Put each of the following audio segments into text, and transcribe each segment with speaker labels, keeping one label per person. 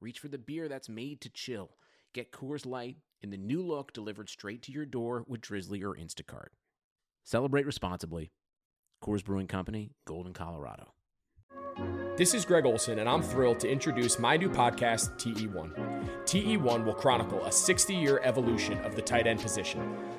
Speaker 1: reach for the beer that's made to chill. Get Coors Light in the new look delivered straight to your door with Drizly or Instacart. Celebrate responsibly. Coors Brewing Company, Golden, Colorado.
Speaker 2: This is Greg Olsen, and I'm thrilled to introduce my new podcast, TE1. TE1 will chronicle a 60 year evolution of the tight end position,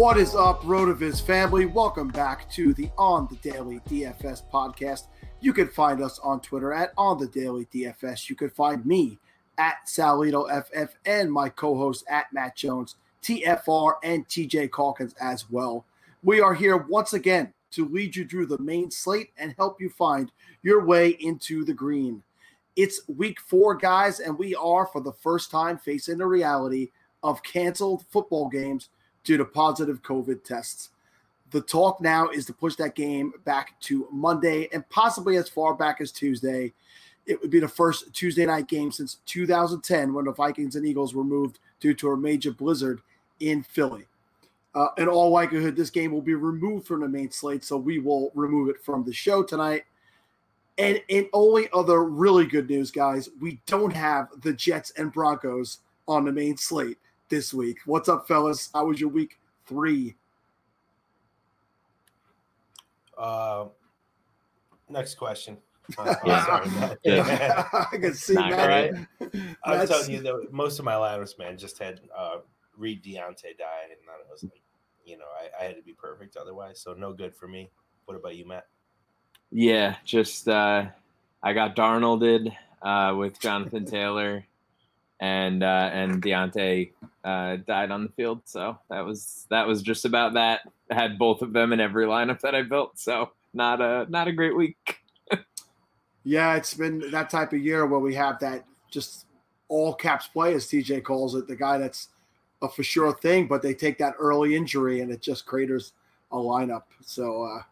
Speaker 3: What is up, Rotoviz family? Welcome back to the On the Daily DFS podcast. You can find us on Twitter at On the Daily DFS. You can find me at Salito FF and my co-host at Matt Jones, TFR, and TJ Calkins as well. We are here once again to lead you through the main slate and help you find your way into the green. It's week four, guys, and we are for the first time facing the reality of canceled football games due to positive COVID tests. The talk now is to push that game back to Monday and possibly as far back as Tuesday. It would be the first Tuesday night game since 2010 when the Vikings and Eagles were moved due to a major blizzard in Philly. Uh, in all likelihood, this game will be removed from the main slate, so we will remove it from the show tonight. And in only other really good news, guys, we don't have the Jets and Broncos on the main slate this week. What's up, fellas? How was your week three?
Speaker 4: Uh, next question.
Speaker 3: yeah. yeah. I can see Not that.
Speaker 4: I'm telling you, that most of my liners, man, just had uh, Reed Diontae die, and then it was like, you know, I, I, had to be perfect otherwise. So no good for me. What about you, Matt?
Speaker 5: Yeah, just uh, I got Darnolded uh, with Jonathan Taylor and uh, and Diontae uh, died on the field. So that was that was just about that. I had both of them in every lineup that I built. So not a not a great week.
Speaker 3: yeah, it's been that type of year where we have that just all caps play, as TJ calls it, the guy that's a for sure thing, but they take that early injury and it just craters a lineup. So uh,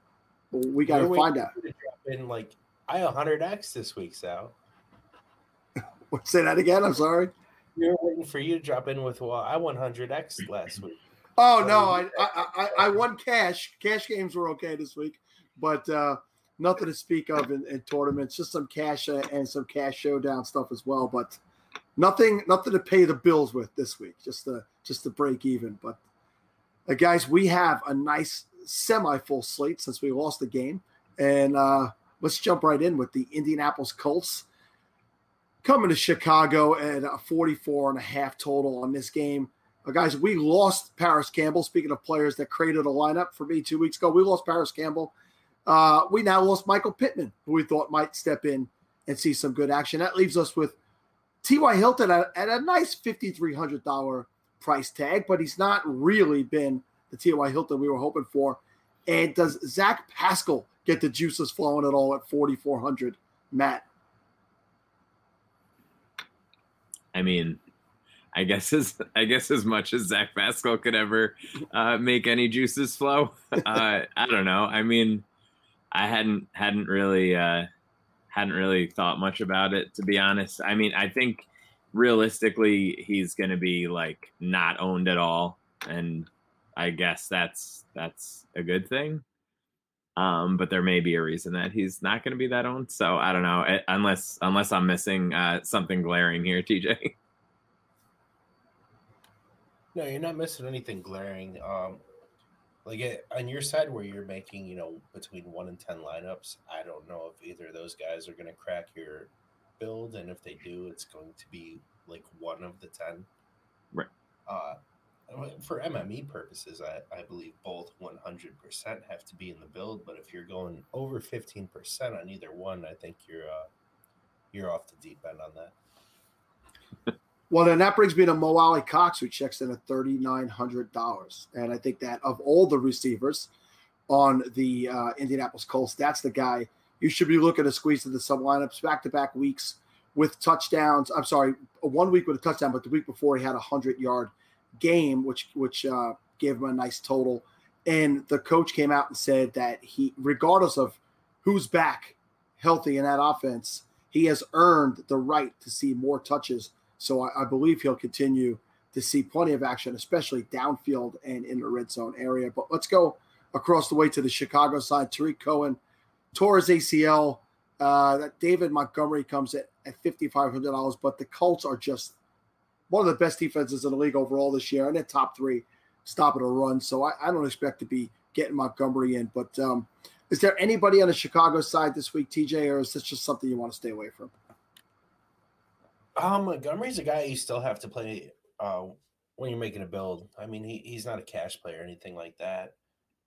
Speaker 3: we got to find out.
Speaker 4: In like I 100x this week, Sal.
Speaker 3: Say that again. I'm sorry.
Speaker 4: We're waiting for you to drop in with well, I won 100x last week.
Speaker 3: Oh no, I, I I, I won cash. Cash games were okay this week, but uh, nothing to speak of in, in tournaments. Just some cash uh, and some cash showdown stuff as well, but nothing nothing to pay the bills with this week. Just to just to break even. But uh, guys, we have a nice semi full slate since we lost the game, and uh, let's jump right in with the Indianapolis Colts coming to Chicago at a 44 and a half total on this game. Uh, guys, we lost Parris Campbell. Speaking of players that created a lineup for me two weeks ago, we lost Parris Campbell. Uh, we now lost Michael Pittman, who we thought might step in and see some good action. That leaves us with T.Y. Hilton at, at a nice $5,300 price tag, but he's not really been the T.Y. Hilton we were hoping for. And does Zach Pascal get the juices flowing at all at 4,400? Matt.
Speaker 5: I mean, I guess as I guess as much as Zach Pascal could ever uh, make any juices flow. Uh, I don't know. I mean, I hadn't hadn't really uh, hadn't really thought much about it to be honest. I mean, I think realistically he's going to be like not owned at all, and I guess that's that's a good thing. Um, but there may be a reason that he's not going to be that owned. So I don't know, it, unless unless I'm missing uh, something glaring here, TJ.
Speaker 4: No, you're not missing anything glaring. Um, like it, on your side where you're making, you know, between one and ten lineups, I don't know if either of those guys are going to crack your build, and if they do, it's going to be like one of the ten.
Speaker 5: Right.
Speaker 4: Uh, for MME purposes, I, I believe both 100% have to be in the build. But if you're going over 15% on either one, I think you're uh, you're off the deep end on that.
Speaker 3: Well, then that brings me to Mo Alie-Cox, who checks in at thirty nine hundred dollars, and I think that of all the receivers on the uh, Indianapolis Colts, that's the guy you should be looking to squeeze into some lineups back to back weeks with touchdowns. I'm sorry, one week with a touchdown, but the week before he had a hundred yard game, which which uh, gave him a nice total. And the coach came out and said that he, regardless of who's back healthy in that offense, he has earned the right to see more touches so I, I, believe he'll continue to see plenty of action, especially downfield and in the red zone area. But let's go across the way to the Chicago side. Tarik Cohen tore his ACL. Uh, David Montgomery comes at, at $5,500, but the Colts are just one of the best defenses in the league overall this year, and they're top three stopping a run. So I, I don't expect to be getting Montgomery in. But um, is there anybody on the Chicago side this week, TJ, or is this just something you want to stay away from?
Speaker 4: Um, Montgomery's a guy you still have to play uh, when you're making a build. I mean, he, he's not a cash player or anything like that.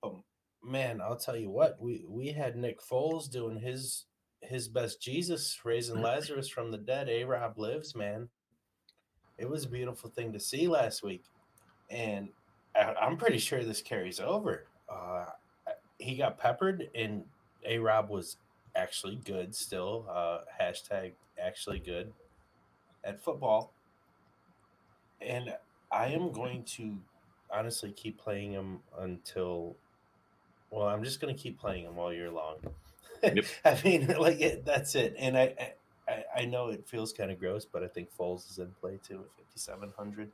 Speaker 4: But man, I'll tell you what, we we had Nick Foles doing his his best Jesus, raising Lazarus from the dead. A Rob lives, man. It was a beautiful thing to see last week, and I, am pretty sure this carries over. Uh, he got peppered, and A Rob was actually good still. Uh, hashtag actually good at football, and I am going to honestly keep playing him until. Well, I'm just going to keep playing him all year long. Yep. I mean, like it, that's it. And I, I, I know it feels kind of gross, but I think Foles is in play too at 5700.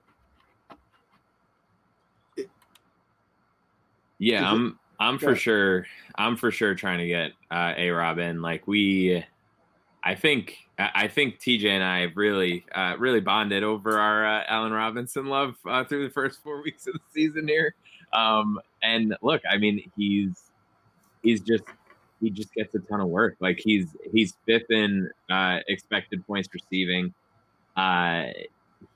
Speaker 5: Yeah, I'm I'm for sure I'm for sure trying to get uh, A Rob in. Like we I think I think TJ and I really uh, really bonded over our uh, Allen Robinson love uh, through the first four weeks of the season here. Um, and look, I mean, he's he's just he just gets a ton of work. Like he's he's fifth in uh, expected points receiving. Uh,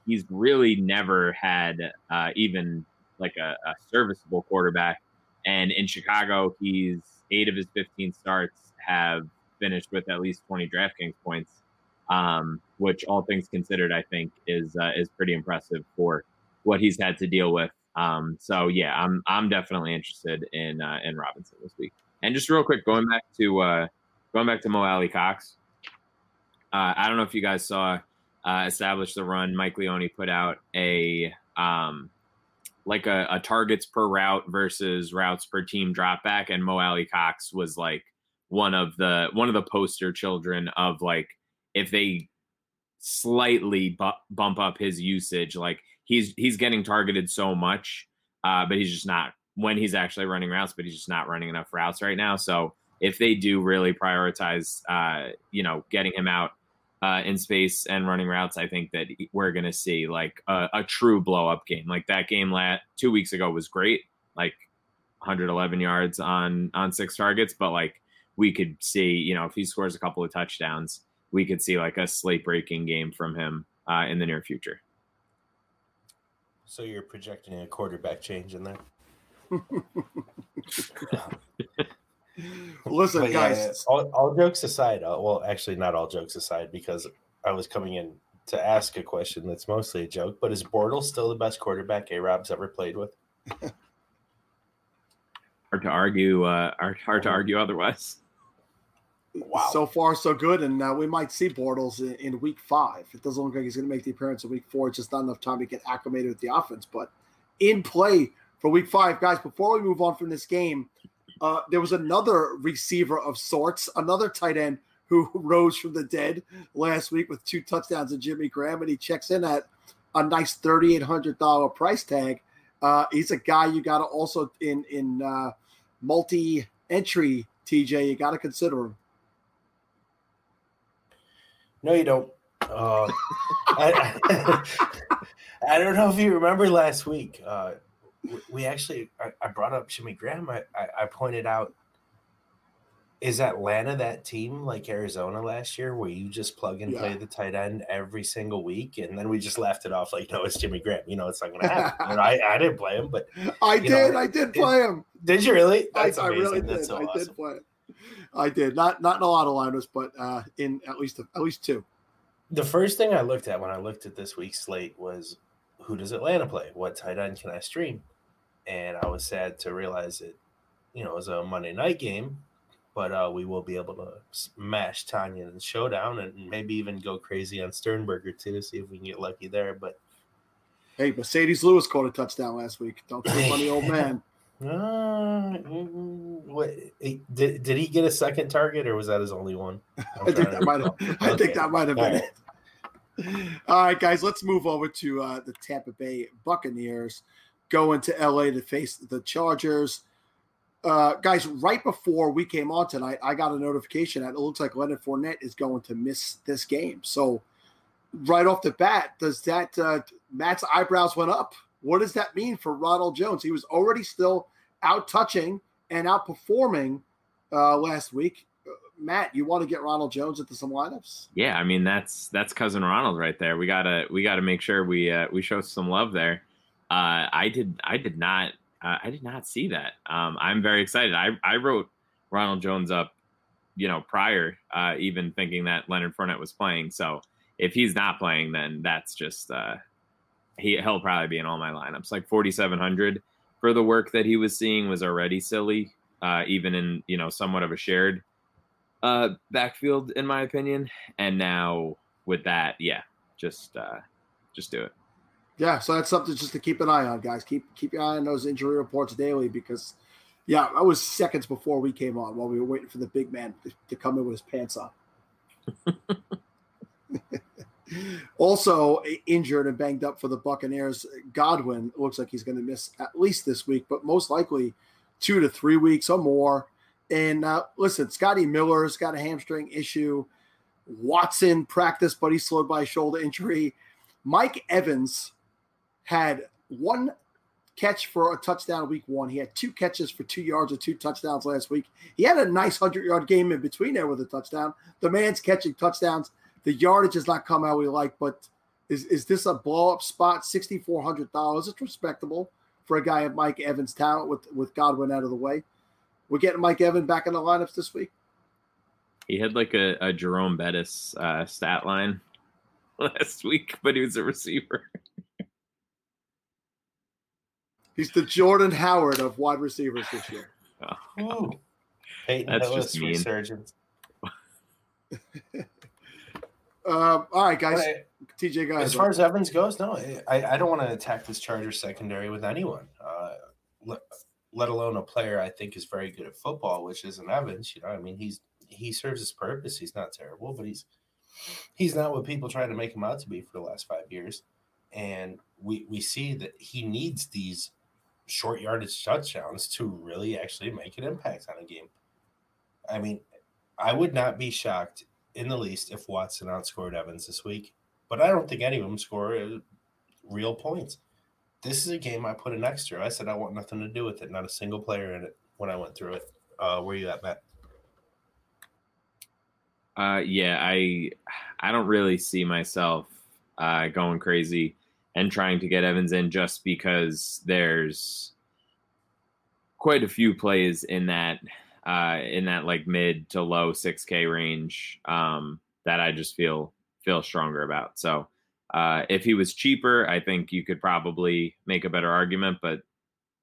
Speaker 5: he's really never had uh, even like a, a serviceable quarterback. And in Chicago, he's eight of his 15 starts have finished with at least 20 DraftKings points, um, which all things considered, I think is uh, is pretty impressive for what he's had to deal with. Um, so yeah, I'm I'm definitely interested in uh, in Robinson this week. And just real quick, going back to uh, going back to Mo Alie-Cox, uh, I don't know if you guys saw uh, establish the run. Mike Leone put out a um, like a, a, targets per route versus routes per team drop back, and Mo Alie-Cox was like one of the one of the poster children of like if they slightly bu- bump up his usage like he's he's getting targeted so much uh but he's just not when he's actually running routes but he's just not running enough routes right now so if they do really prioritize uh you know getting him out uh, in space and running routes, I think that we're going to see like a, a, true blow up game. Like that game lat two weeks ago was great, like 111 yards on on six targets, but like we could see, you know, if he scores a couple of touchdowns, we could see like a slate breaking game from him uh, in the near future.
Speaker 4: So you're projecting a quarterback change in there?
Speaker 3: Listen, but guys. Yeah,
Speaker 4: all, all, jokes aside, uh, well, actually, not all jokes aside, because I was coming in to ask a question that's mostly a joke. But is Bortles still the best quarterback A Rob's ever played with?
Speaker 5: hard to argue. Uh, hard, hard to argue otherwise.
Speaker 3: Wow. So far, so good, and uh, we might see Bortles in, in, week five. It doesn't look like he's going to make the appearance in week four. It's just not enough time to get acclimated with the offense. But in play for week five, guys. Before we move on from this game, Uh, there was another receiver of sorts, another tight end who rose from the dead last week with two touchdowns of Jimmy Graham, and he checks in at a nice thirty-eight hundred dollar price tag. Uh, he's a guy you got to also in in uh, multi entry. TJ, you got to consider him.
Speaker 4: No, you don't. Uh, I, I, I, don't know if you remember last week. We actually, I, brought up Jimmy Graham. I, I, pointed out, is Atlanta that team like Arizona last year where you just plug and yeah. play the tight end every single week? And then we just laughed it off like, no, it's Jimmy Graham. You know, it's not going to happen. I, I didn't play him, but
Speaker 3: I did. Know, I did play him.
Speaker 4: Did you really?
Speaker 3: That's I, I really did. So I awesome. did play it. I did not not in a lot of lineups, but uh, in at least at least two.
Speaker 4: The first thing I looked at when I looked at this week's slate was who does Atlanta play? What tight end can I stream? And I was sad to realize it. you know it was a Monday night game, but uh, we will be able to smash Tonyan in the showdown and maybe even go crazy on Sternberger too, see if we can get lucky there. But
Speaker 3: hey, Marcedes Lewis caught a touchdown last week. Don't be a funny old man.
Speaker 4: Uh, what, did, did he get a second target or was that his only one?
Speaker 3: I think that might have. I think that might have been it. All right, guys, let's move over to uh, the Tampa Bay Buccaneers going to LA to face the Chargers. Uh, guys, right before we came on tonight, I got a notification that it looks like Leonard Fournette is going to miss this game. So, right off the bat, does that uh, Matt's eyebrows went up? What does that mean for Ronald Jones? He was already still out touching and outperforming uh, last week. Matt, you want to get Ronald Jones into some lineups?
Speaker 5: Yeah, I mean that's that's cousin Ronald right there. We gotta we gotta make sure we uh, we show some love there. Uh, I did I did not uh, I did not see that. Um, I'm very excited. I I wrote Ronald Jones up, you know, prior uh, even thinking that Leonard Fournette was playing. So if he's not playing, then that's just uh, he he'll probably be in all my lineups. Like 4700 for the work that he was seeing was already silly, uh, even in you know somewhat of a shared uh, backfield, in my opinion. And now with that, yeah, just just do it.
Speaker 3: Yeah, so that's something just to keep an eye on, guys. Keep keep your eye on those injury reports daily because, yeah, that was seconds before we came on while we were waiting for the big man to, to come in with his pants on. also injured and banged up for the Buccaneers. Godwin looks like he's going to miss at least this week, but most likely two to three weeks or more. And uh, listen, Scotty Miller's got a hamstring issue. Watson practiced, but he's slowed by a shoulder injury. Mike Evans had one catch for a touchdown week one. He had two catches for two yards or two touchdowns last week. He had a nice 100 yard game in between there with a touchdown. The man's catching touchdowns. The yardage has not come how we like, but is, is this a blow up spot? $6,400. It's respectable for a guy of Mike Evans' talent with, with Godwin out of the way. We're getting Mike Evans back in the lineups this week.
Speaker 5: He had like a, a Jerome Bettis uh, stat line last week, but he was a receiver.
Speaker 3: He's the Jordan Howard of wide receivers this year.
Speaker 4: Oh, Peyton That's Hillis just mean. resurgence.
Speaker 3: Um, all right, guys. TJ, guys.
Speaker 4: As far as Evans goes, no, I, I don't want to attack this Chargers secondary with anyone, uh, let, let alone a player I think is very good at football, which isn't Evans. You know, I mean, he's he serves his purpose. He's not terrible, but he's he's not what people try to make him out to be for the last five years. And we we see that he needs these short yardage touchdowns to really actually make an impact on a game. I mean, I would not be shocked in the least if Watson outscored Evans this week, but I don't think any of them score uh, real points. This is a game I put an extra. I said I want nothing to do with it, not a single player in it when I went through it. Uh, where you at, Matt?
Speaker 5: Uh, yeah, I I don't really see myself uh, going crazy and trying to get Evans in just because there's quite a few plays in that uh, in that like mid to low 6K range um, that I just feel feel stronger about. So uh, if he was cheaper, I think you could probably make a better argument, but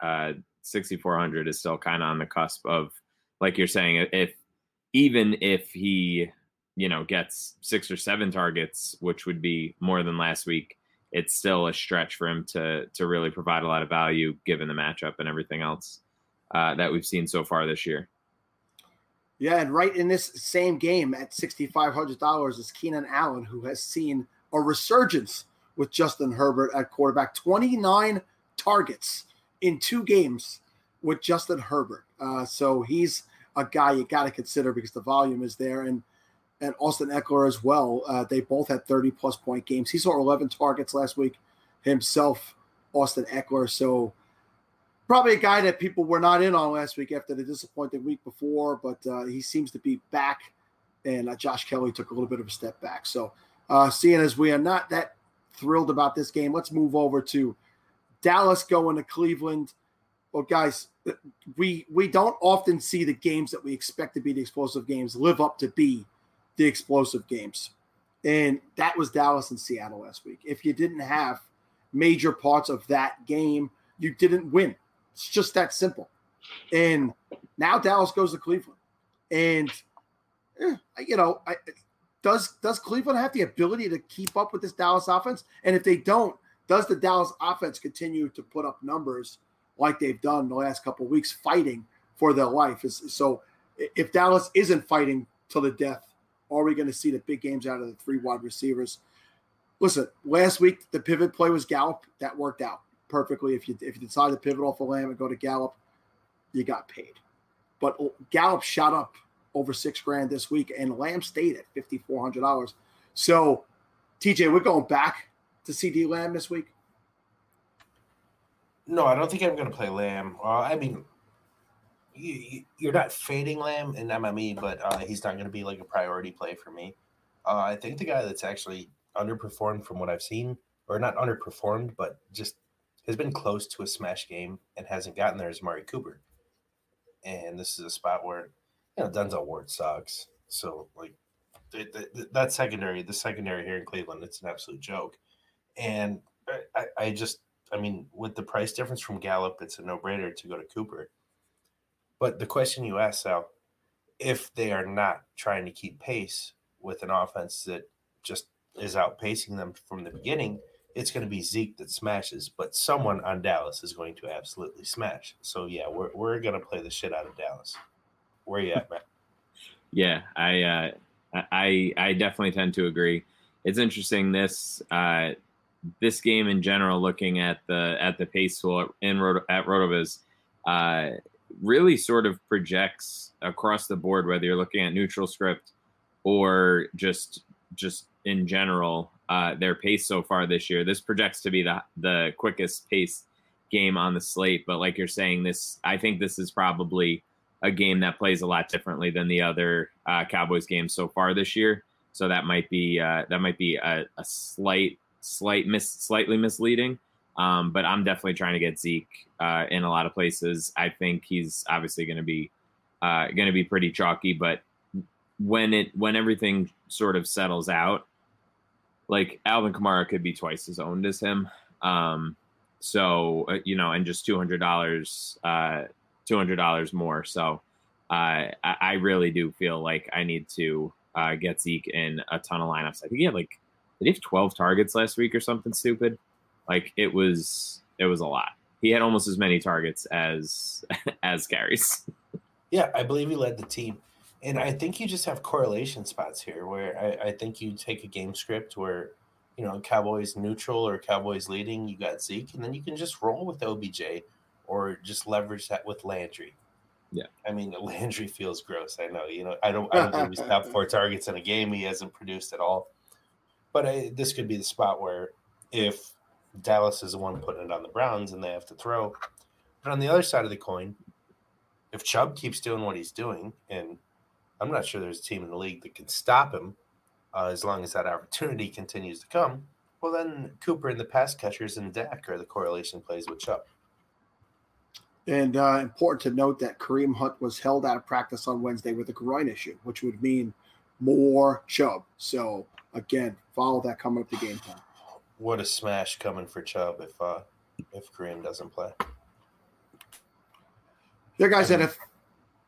Speaker 5: uh, 6,400 is still kind of on the cusp of, like you're saying, if even if he, you know, gets six or seven targets, which would be more than last week, it's still a stretch for him to to really provide a lot of value given the matchup and everything else. uh, that we've seen so far this year.
Speaker 3: Yeah, and right in this same game at $6,500 is Keenan Allen, who has seen a resurgence with Justin Herbert at quarterback. 29 targets in two games with Justin Herbert. Uh, so he's a guy you got to consider because the volume is there. And and Austin Ekeler as well. Uh, they both had 30 plus point games. He saw 11 targets last week himself, Austin Ekeler. So probably a guy that people were not in on last week after the disappointing week before, but uh, he seems to be back. And uh, Josh Kelley took a little bit of a step back. So uh, seeing as we are not that thrilled about this game, let's move over to Dallas going to Cleveland. Well, guys, we we don't often see the games that we expect to be the explosive games live up to be the explosive games. And that was Dallas and Seattle last week. If you didn't have major parts of that game, you didn't win. It's just that simple. And now Dallas goes to Cleveland. And eh, you know, I, does does Cleveland have the ability to keep up with this Dallas offense? And if they don't, does the Dallas offense continue to put up numbers like they've done the last couple weeks, fighting for their life? Is So if Dallas isn't fighting to the death, are we going to see the big games out of the three wide receivers? Listen, last week the pivot play was Gallup. That worked out perfectly. If you if you decide to pivot off the Lamb and go to Gallup, you got paid. But Gallup shot up over six grand this week, and Lamb stayed at fifty four hundred dollars. So, TJ, we're going back to CeeDee Lamb this week.
Speaker 4: No, I don't think I'm going to play Lamb. Uh, I mean, you, you're not fading Lamb in MME, but uh, he's not going to be like a priority play for me. Uh, I think the guy that's actually underperformed from what I've seen, or not underperformed, but just has been close to a smash game and hasn't gotten there is Amari Cooper. And this is a spot where, you know, Denzel Ward sucks. So, like, that secondary, the secondary here in Cleveland, it's an absolute joke. And I, I just, I mean, with the price difference from Gallup, it's a no brainer to go to Cooper. But the question you asked, Sal, if they are not trying to keep pace with an offense that just is outpacing them from the beginning, it's going to be Zeke that smashes, but someone on Dallas is going to absolutely smash. So yeah, we're we're going to play the shit out of Dallas. Where you at, man?
Speaker 5: yeah, I uh, I I definitely tend to agree. It's interesting this uh, this game in general. Looking at the at the pace tool in at Rotoviz, uh, really sort of projects across the board, whether you're looking at neutral script or just just in general, uh, their pace so far this year. This projects to be the the quickest pace game on the slate. But like you're saying, this I think this is probably a game that plays a lot differently than the other uh, Cowboys games so far this year. So that might be uh, that might be a, a slight slight miss slightly misleading. Um, but I'm definitely trying to get Zeke uh, in a lot of places. I think he's obviously going to be uh, going to be pretty chalky, but when it when everything sort of settles out, like Alvin Kamara could be twice as owned as him. Um, so uh, you know, and just two hundred dollars, uh, two hundred dollars more. So uh, I, I, really do feel like I need to uh, get Zeke in a ton of lineups. I think he had like did he have twelve targets last week or something stupid? Like it was it was a lot. He had almost as many targets as as carries.
Speaker 4: Yeah, I believe he led the team. And I think you just have correlation spots here where I, I think you take a game script where, you know, Cowboys neutral or Cowboys leading, you got Zeke, and then you can just roll with OBJ or just leverage that with Landry.
Speaker 5: Yeah.
Speaker 4: I mean, Landry feels gross. I know. You know, I don't I don't believe he's top four targets in a game. He hasn't produced at all. But I, this could be the spot where if Dallas is the one putting it on the Browns and they have to throw. But on the other side of the coin, if Chubb keeps doing what he's doing, and I'm not sure there's a team in the league that can stop him uh, as long as that opportunity continues to come, well, then Cooper and the pass catchers and Dak are the correlation plays with Chubb.
Speaker 3: And uh, important to note that Kareem Hunt was held out of practice on Wednesday with a groin issue, which would mean more Chubb. So, again, follow that coming up the game time
Speaker 4: what a smash coming for Chubb if uh if Kareem doesn't play.
Speaker 3: Yeah, guys, and if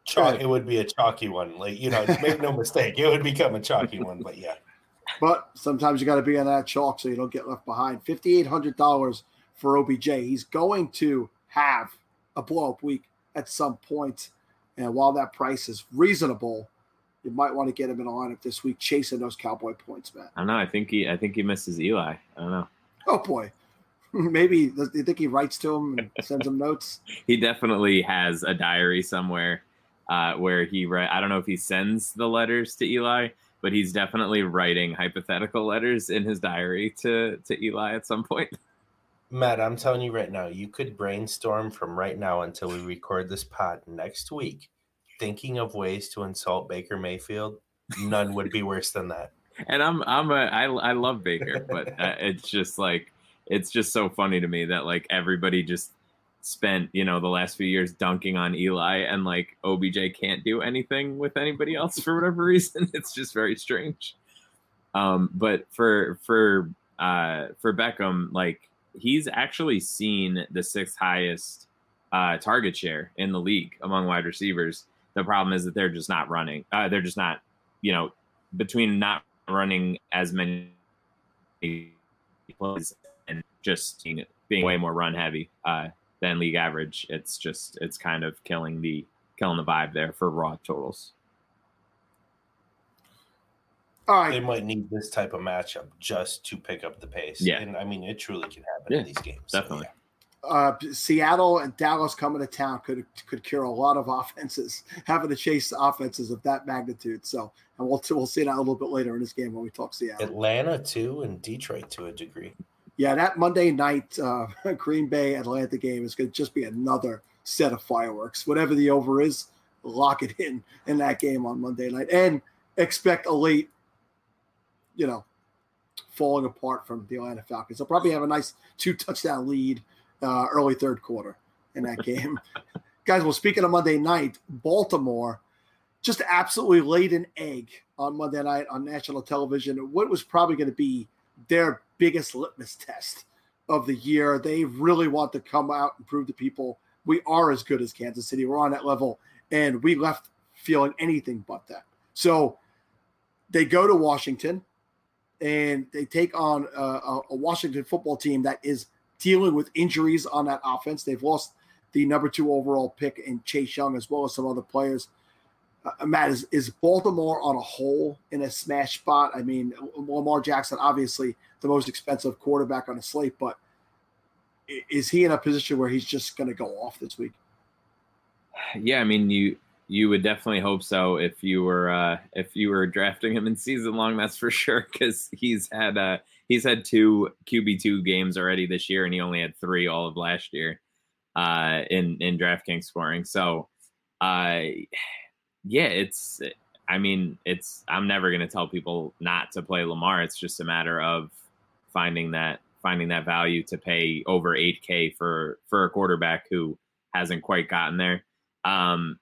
Speaker 4: chalk, it would be a chalky one. Like you know, make no mistake, it would become a chalky one. But yeah,
Speaker 3: but sometimes you got to be on that chalk so you don't get left behind. Fifty eight hundred dollars for OBJ. He's going to have a blow up week at some. And while that price is reasonable, you might want to get him in a lineup this week, chasing those Cowboy points, Matt.
Speaker 5: I don't know. I think he I think he misses Eli. I don't know.
Speaker 3: Oh boy. Maybe do you think he writes to him and sends him notes?
Speaker 5: He definitely has a diary somewhere uh, where he write. I don't know if he sends the letters to Eli, but he's definitely writing hypothetical letters in his diary to to Eli at some point.
Speaker 4: Matt, I'm telling you right now, you could brainstorm from right now until we record this pod next week, thinking of ways to insult Baker Mayfield. None would be worse than that.
Speaker 5: And I'm I'm a I I love Baker, but uh, it's just like it's just so funny to me that like everybody just spent you know the last few years dunking on Eli and like OBJ can't do anything with anybody else for whatever reason. It's just very strange. Um, but for for uh, for Beckham, like he's actually seen the sixth highest uh, target share in the league among wide receivers. The problem is that they're just not running. Uh, they're just not, you know, between not running as many plays and just you know, being way more run heavy uh, than league average. It's just it's kind of killing the killing the vibe there for raw totals.
Speaker 3: All right.
Speaker 4: They might need this type of matchup just to pick up the pace.
Speaker 5: Yeah.
Speaker 4: And I mean, it truly can happen
Speaker 5: Yeah,
Speaker 4: in these games. So,
Speaker 5: definitely.
Speaker 3: Uh, Seattle and Dallas coming to town could could cure a lot of offenses having to chase offenses of that magnitude. So, and we'll we'll see that a little bit later in this game when we talk Seattle.
Speaker 4: Atlanta too, and Detroit to a degree.
Speaker 3: Yeah, that Monday night uh, Green Bay Atlanta game is going to just be another set of fireworks. Whatever the over is, lock it in in that game on Monday night, and expect a late, you know, falling apart from the Atlanta Falcons. They'll probably have a nice two touchdown lead uh, early third quarter in that game. Guys, well, speaking of Monday night, Baltimore just absolutely laid an egg on Monday night on national television. What was probably going to be their biggest litmus test of the year. They really want to come out and prove to people we are as good as Kansas City. We're on that level, and we left feeling anything but that. So they go to Washington and they take on a, a Washington football team that is dealing with injuries on that offense. They've lost the number two overall pick in Chase Young as well as some other players. Uh, Matt, is, is Baltimore on a hole in a smash spot? I mean, Lamar Jackson, obviously the most expensive quarterback on the slate, but is he in a position where he's just going to go off this week?
Speaker 5: Yeah, I mean you you would definitely hope so if you were uh, if you were drafting him in season long. That's for sure because he's had uh, he's had two QB two games already this year, and he only had three all of last year uh, in in DraftKings scoring. So, uh, yeah, it's I mean it's I'm never gonna tell people not to play Lamar. It's just a matter of finding that finding that value to pay over 8k for for a quarterback who hasn't quite gotten there um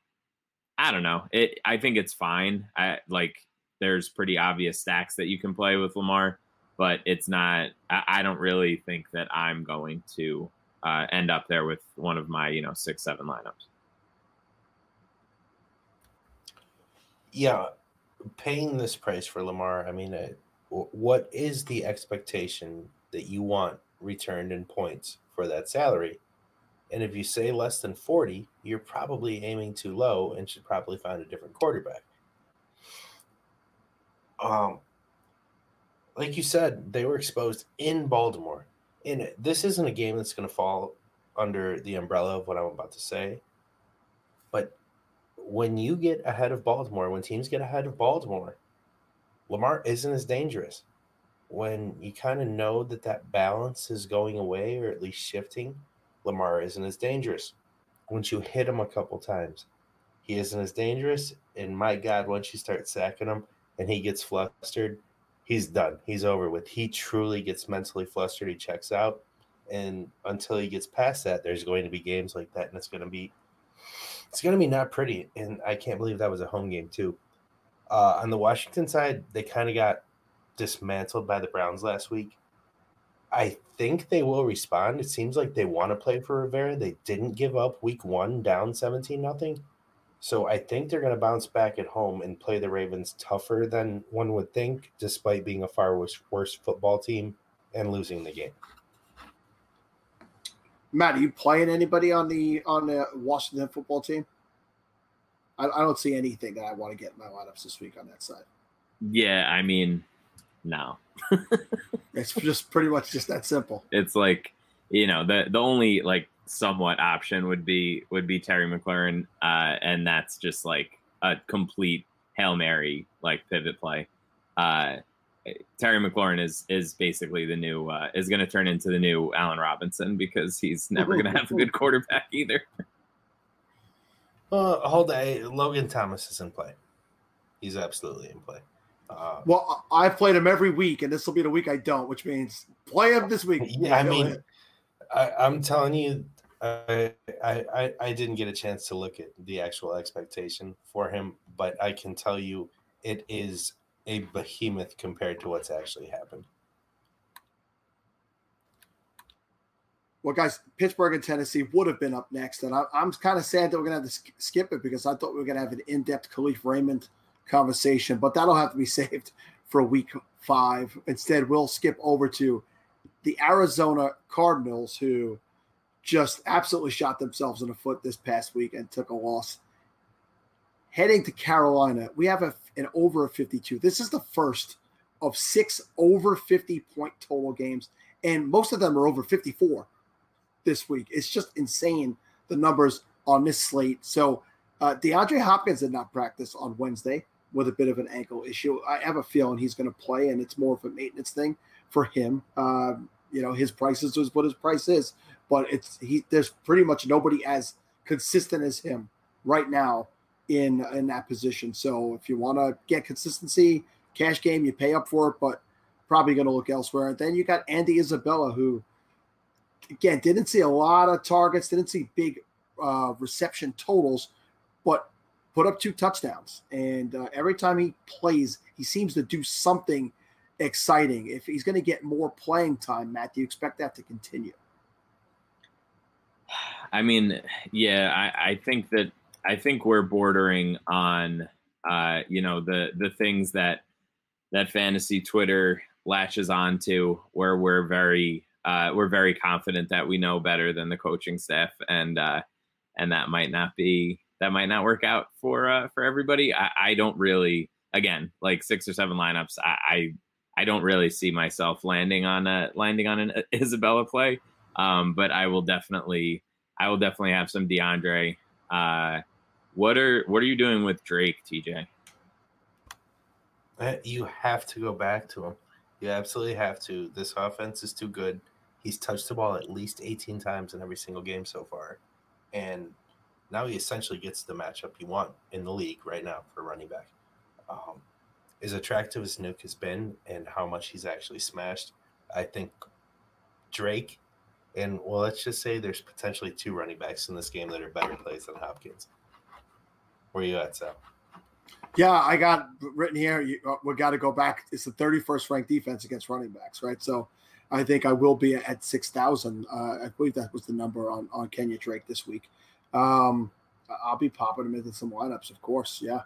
Speaker 5: i don't know it i think it's fine i like there's pretty obvious stacks that you can play with lamar but it's not i, I don't really think that i'm going to uh, end up there with one of my you know six seven lineups
Speaker 4: Yeah, paying this price for Lamar. I mean, uh, what is the expectation that you want returned in points for that salary? And if you say less than 40, you're probably aiming too low and should probably find a different quarterback. Um, like you said, they were exposed in Baltimore. And this isn't a game that's going to fall under the umbrella of what I'm about to say. But when you get ahead of Baltimore, when teams get ahead of Baltimore, Lamar isn't as dangerous. When you kind of know that that balance is going away or at least shifting, Lamar isn't as dangerous. Once you hit him a couple times, he isn't as dangerous. And my God, once you start sacking him and he gets flustered, he's done. He's over with. He truly gets mentally flustered. He checks out. And until he gets past that, there's going to be games like that. And it's going to be it's going to be not pretty. And I can't believe that was a home game, too. Uh, on the Washington side, they kind of got dismantled by the Browns last week. I think they will respond. It seems like they want to play for Rivera. They didn't give up week one down 17 nothing. So I think they're going to bounce back at home and play the Ravens tougher than one would think, despite being a far worse, worse football team and losing the game.
Speaker 3: Matt, are you playing anybody on the on the Washington football team? I, I don't see anything that I want to get in my lineups this week on that side.
Speaker 5: Yeah, I mean, no.
Speaker 3: it's just pretty much just that simple.
Speaker 5: It's like you know the the only like somewhat option would be would be Terry McLaurin, uh, and that's just like a complete hail mary like pivot play. Uh, Terry McLaurin is is basically the new uh, is going to turn into the new Allen Robinson because he's never going to have a good quarterback either.
Speaker 4: Uh, hold on, Logan Thomas is in play. He's absolutely in play.
Speaker 3: Uh, well, I've played him every week, and this will be the week I don't, which means play him this week.
Speaker 4: Yeah, I mean, I, am telling you, I, I I didn't get a chance to look at the actual expectation for him, but I can tell you it is a behemoth compared to what's actually happened.
Speaker 3: Well, guys, Pittsburgh and Tennessee would have been up next, and I, am kind of sad that we're going to have to skip it because I thought we were going to have an in-depth Kalif Raymond conversation, but that'll have to be saved for week five. Instead, we'll skip over to the Arizona Cardinals, who just absolutely shot themselves in the foot this past week and took a loss. Heading to Carolina, we have a, an over a 52. This is the first of six over 50 point total games, and most of them are over 54 this week. It's just insane the numbers on this slate. So uh, DeAndre Hopkins did not practice on Wednesday with a bit of an ankle issue. I have a feeling he's going to play, and it's more of a maintenance thing for him. Uh, you know, his price is what his price is, but it's he. There's pretty much nobody as consistent as him right now in in that position. So if you want to get consistency, cash game, you pay up for it, but probably going to look elsewhere. And then you got Andy Isabella, who again didn't see a lot of targets, didn't see big uh, reception totals, but put up two touchdowns. And uh, every time he plays, he seems to do something exciting. If he's going to get more playing time, Matt, do you expect that to continue?
Speaker 5: I mean, yeah, I, I think that I think we're bordering on uh, you know the the things that that fantasy Twitter latches onto, where we're very uh, we're very confident that we know better than the coaching staff, and uh, and that might not be that might not work out for uh, for everybody. I, I don't really, again, like six or seven lineups. I, I, I don't really see myself landing on a landing on an Isabella play, um, but I will definitely I will definitely have some DeAndre. Uh, what are what are you doing with Drake, TJ?
Speaker 4: Uh, you have to go back to him. You absolutely have to. This offense is too good. He's touched the ball at least 18 times in every single game so far. And now he essentially gets the matchup you want in the league right now for running back. Um, as attractive as Nuke has been and how much he's actually smashed, I think Drake and well, let's just say there's potentially two running backs in this game that are better plays than Hopkins. Where you at, Sal?
Speaker 3: Yeah, I got written here. You, uh, we got to go back. It's the 31st ranked defense against running backs, right? So I think I will be at 6,000. Uh, I believe that was the number on, on Kenyan Drake this week. Um, I'll be popping him into some lineups, of course. Yeah.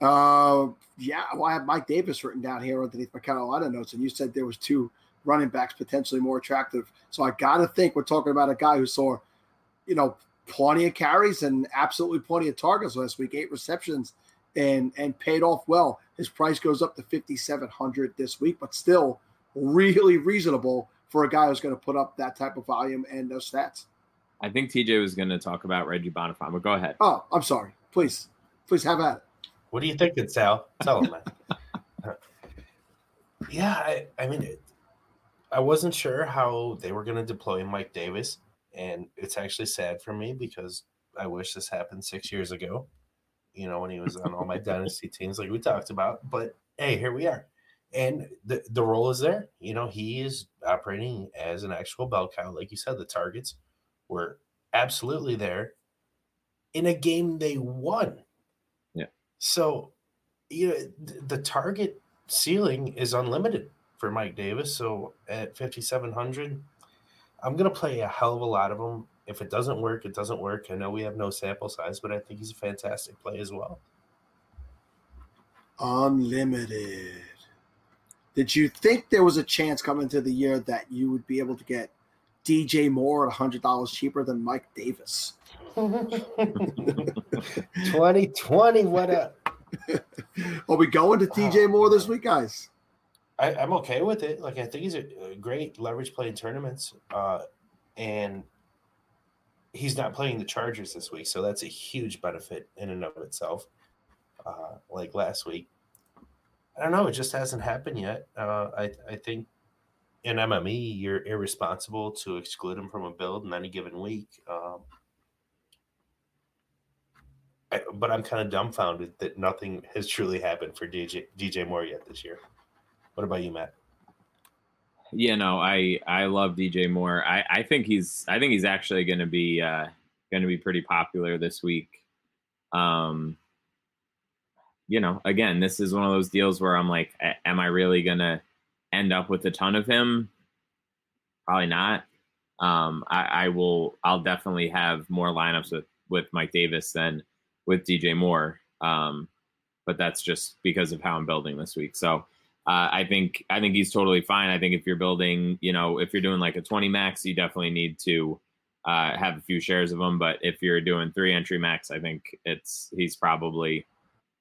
Speaker 3: Uh, yeah. Well, I have Mike Davis written down here underneath my Carolina notes, and you said there was two running backs potentially more attractive. So I got to think we're talking about a guy who saw, you know, plenty of carries and absolutely plenty of targets last week, eight receptions, and and paid off well. His price goes up to fifty seven hundred this week, but still really reasonable for a guy who's going to put up that type of volume and those stats.
Speaker 5: I think TJ was going to talk about Reggie Bonnafon, but go ahead.
Speaker 3: Oh, I'm sorry. Please, please have at it.
Speaker 4: What do you think, Sal? Tell him, man. yeah, I, I mean, it, I wasn't sure how they were going to deploy Mike Davis, and it's actually sad for me because I wish this happened six years ago. You know, when he was on all my dynasty teams, like we talked about. But hey, here we are and the, the role is there. You know, he is operating as an actual bell cow. Like you said, the targets were absolutely there in a game they won. So, you know, the target ceiling is unlimited for Mike Davis. So at 5,700, I'm going to play a hell of a lot of them. If it doesn't work, it doesn't work. I know we have no sample size, but I think he's a fantastic play as well.
Speaker 3: Unlimited. Did you think there was a chance coming into the year that you would be able to get DJ Moore at $100 cheaper than Mike Davis.
Speaker 4: 2020, what up?
Speaker 3: Are we going to DJ Moore this week, guys?
Speaker 4: I, am okay with it. Like I think he's a, a great leverage play in tournaments, uh, and he's not playing the Chargers this week, so that's a huge benefit in and of itself. Uh, like last week, I don't know. It just hasn't happened yet. Uh, I I think in MME you're irresponsible to exclude him from a build in any given week. Um, I, but I'm kind of dumbfounded that nothing has truly happened for DJ DJ Moore yet this year. What about you, Matt?
Speaker 5: Yeah, no, I I love DJ Moore. I I think he's I think he's actually going to be uh, going to be pretty popular this week. Um, you know, again, this is one of those deals where I'm like, am I really going to end up with a ton of him? Probably not. Um, I, I will. I'll definitely have more lineups with with Mike Davis than with DJ Moore. Um, but that's just because of how I'm building this week. So uh, I think I think he's totally fine. I think if you're building, you know, if you're doing like a 20 max, you definitely need to uh, have a few shares of him. But if you're doing three entry max, I think it's he's probably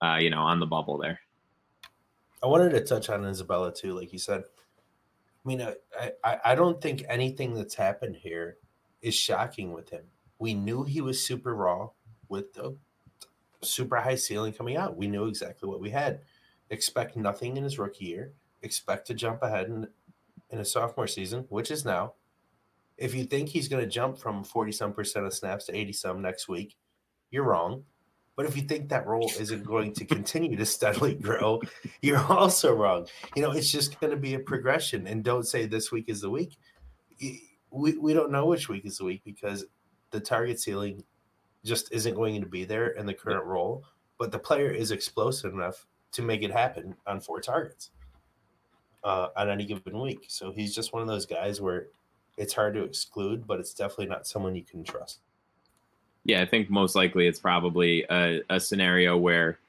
Speaker 5: uh, you know on the bubble there.
Speaker 4: I wanted to touch on Isabella too, like you said. I mean, I, I, I don't think anything that's happened here is shocking with him. We knew he was super raw with the super high ceiling coming out. We knew exactly what we had. Expect nothing in his rookie year. Expect to jump ahead in, in a sophomore season, which is now. If you think he's going to jump from 40 some percent of snaps to 80 some next week, you're wrong. But if you think that role isn't going to continue to steadily grow, you're also wrong. You know, it's just going to be a progression. And don't say this week is the week. We, we don't know which week is the week because the target ceiling just isn't going to be there in the current role. But the player is explosive enough to make it happen on four targets uh, on any given week. So he's just one of those guys where it's hard to exclude, but it's definitely not someone you can trust.
Speaker 5: Yeah, I think most likely it's probably a, a scenario where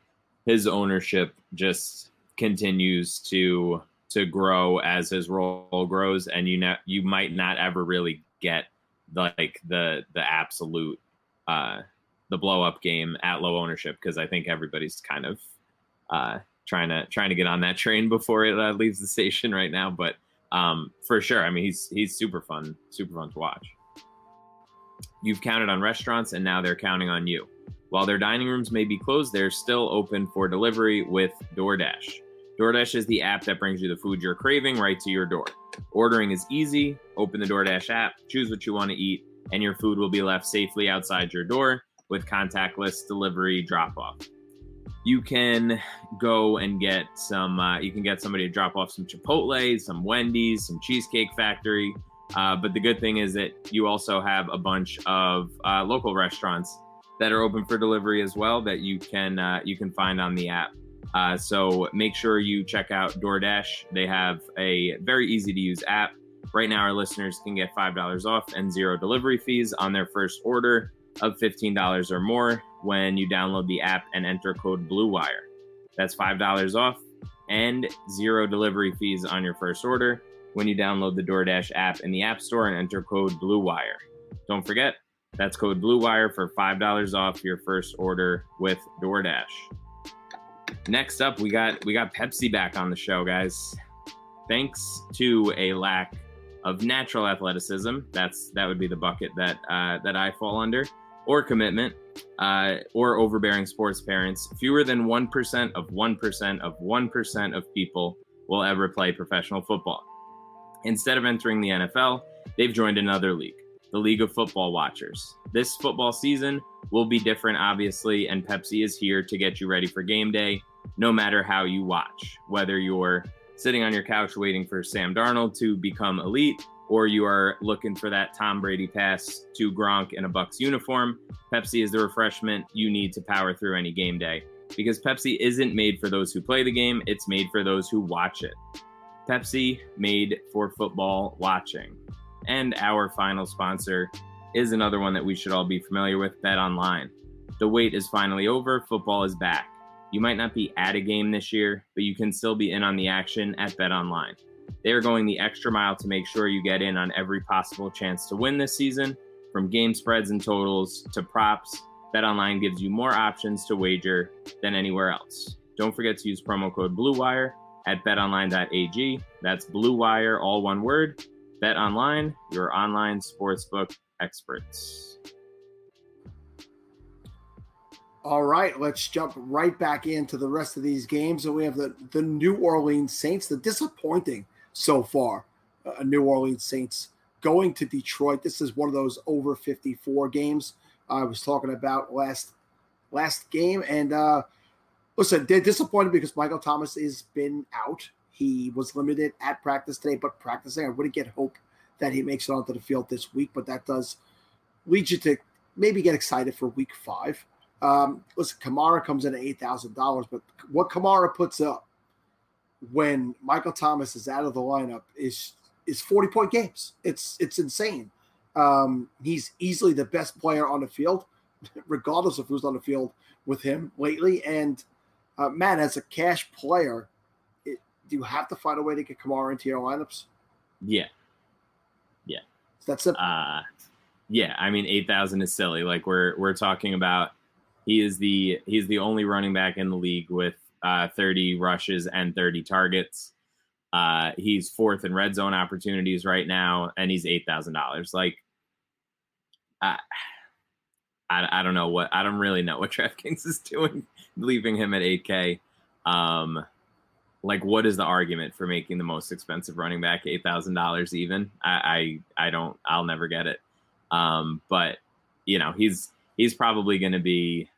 Speaker 5: his ownership just continues to to grow as his role grows, and you know you might not ever really get like the the absolute uh, the blow up game at low ownership because I think everybody's kind of uh, trying to trying to get on that train before it uh, leaves the station right now. But um, for sure, I mean he's he's super fun, super fun to watch. You've counted on restaurants, and now they're counting on you. While their dining rooms may be closed, they're still open for delivery with DoorDash. DoorDash is the app that brings you the food you're craving right to your door. Ordering is easy. Open the DoorDash app, choose what you want to eat, and your food will be left safely outside your door with contactless delivery drop off. You can go and get some, uh, you can get somebody to drop off some Chipotle, some Wendy's, some Cheesecake Factory. Uh, but the good thing is that you also have a bunch of uh, local restaurants that are open for delivery as well that you can uh, you can find on the app. Uh, so make sure you check out DoorDash. They have a very easy to use app. Right now, our listeners can get five dollars off and zero delivery fees on their first order of fifteen dollars or more when you download the app and enter code BlueWire. That's five dollars off and zero delivery fees on your first order when you download the DoorDash app in the App Store and enter code BlueWire. Don't forget, that's code BlueWire for $5 off your first order with DoorDash. Next up, we got we got Pepsi back on the show, guys. Thanks to a lack of natural athleticism, that's that would be the bucket that uh, that I fall under, or commitment, uh, or overbearing sports parents. Fewer than one percent of one percent of one percent of people will ever play professional football. Instead of entering the NFL, they've joined another league, the League of Football Watchers. This football season will be different, obviously, and Pepsi is here to get you ready for game day, no matter how you watch. Whether you're sitting on your couch waiting for Sam Darnold to become elite, or you are looking for that Tom Brady pass to Gronk in a Bucs uniform, Pepsi is the refreshment you need to power through any game day. Because Pepsi isn't made for those who play the game, it's made for those who watch it. Pepsi made for football watching. And our final sponsor is another one that we should all be familiar with Bet Online. The wait is finally over, football is back. You might not be at a game this year, but you can still be in on the action at Bet Online. They are going the extra mile to make sure you get in on every possible chance to win this season. From game spreads and totals to props, BetOnline gives you more options to wager than anywhere else. Don't forget to use promo code BLUEWIRE at betonline.ag. That's Blue Wire, all one word. BetOnline, your online sportsbook experts.
Speaker 3: All right, let's jump right back into the rest of these games. And we have the, the New Orleans Saints, the disappointing so far, uh, New Orleans Saints going to Detroit. This is one of those over 54 games I was talking about last last game. And uh, listen, they're disappointed because Michael Thomas has been out. He was limited at practice today, but practicing, I wouldn't get hope that he makes it onto the field this week, but that does lead you to maybe get excited for week five. Um, listen, Kamara comes in at eight thousand dollars, but what Kamara puts up when Michael Thomas is out of the lineup is is forty point games. It's it's insane. Um, he's easily the best player on the field, regardless of who's on the field with him lately. And uh, man, as a cash player, it, do you have to find a way to get Kamara into your lineups?
Speaker 5: Yeah, yeah.
Speaker 3: That's it.
Speaker 5: Uh, yeah, I mean, eight thousand is silly. Like we're we're talking about he is the he's the only running back in the league with uh, 30 rushes and 30 targets. Uh, he's fourth in red zone opportunities right now, and he's eight thousand dollars. Like, I, I, I don't know what I don't really know what DraftKings is doing, leaving him at eight K. Um, like, what is the argument for making the most expensive running back eight thousand dollars? Even I, I, I don't. I'll never get it. Um, but you know, he's he's probably going to be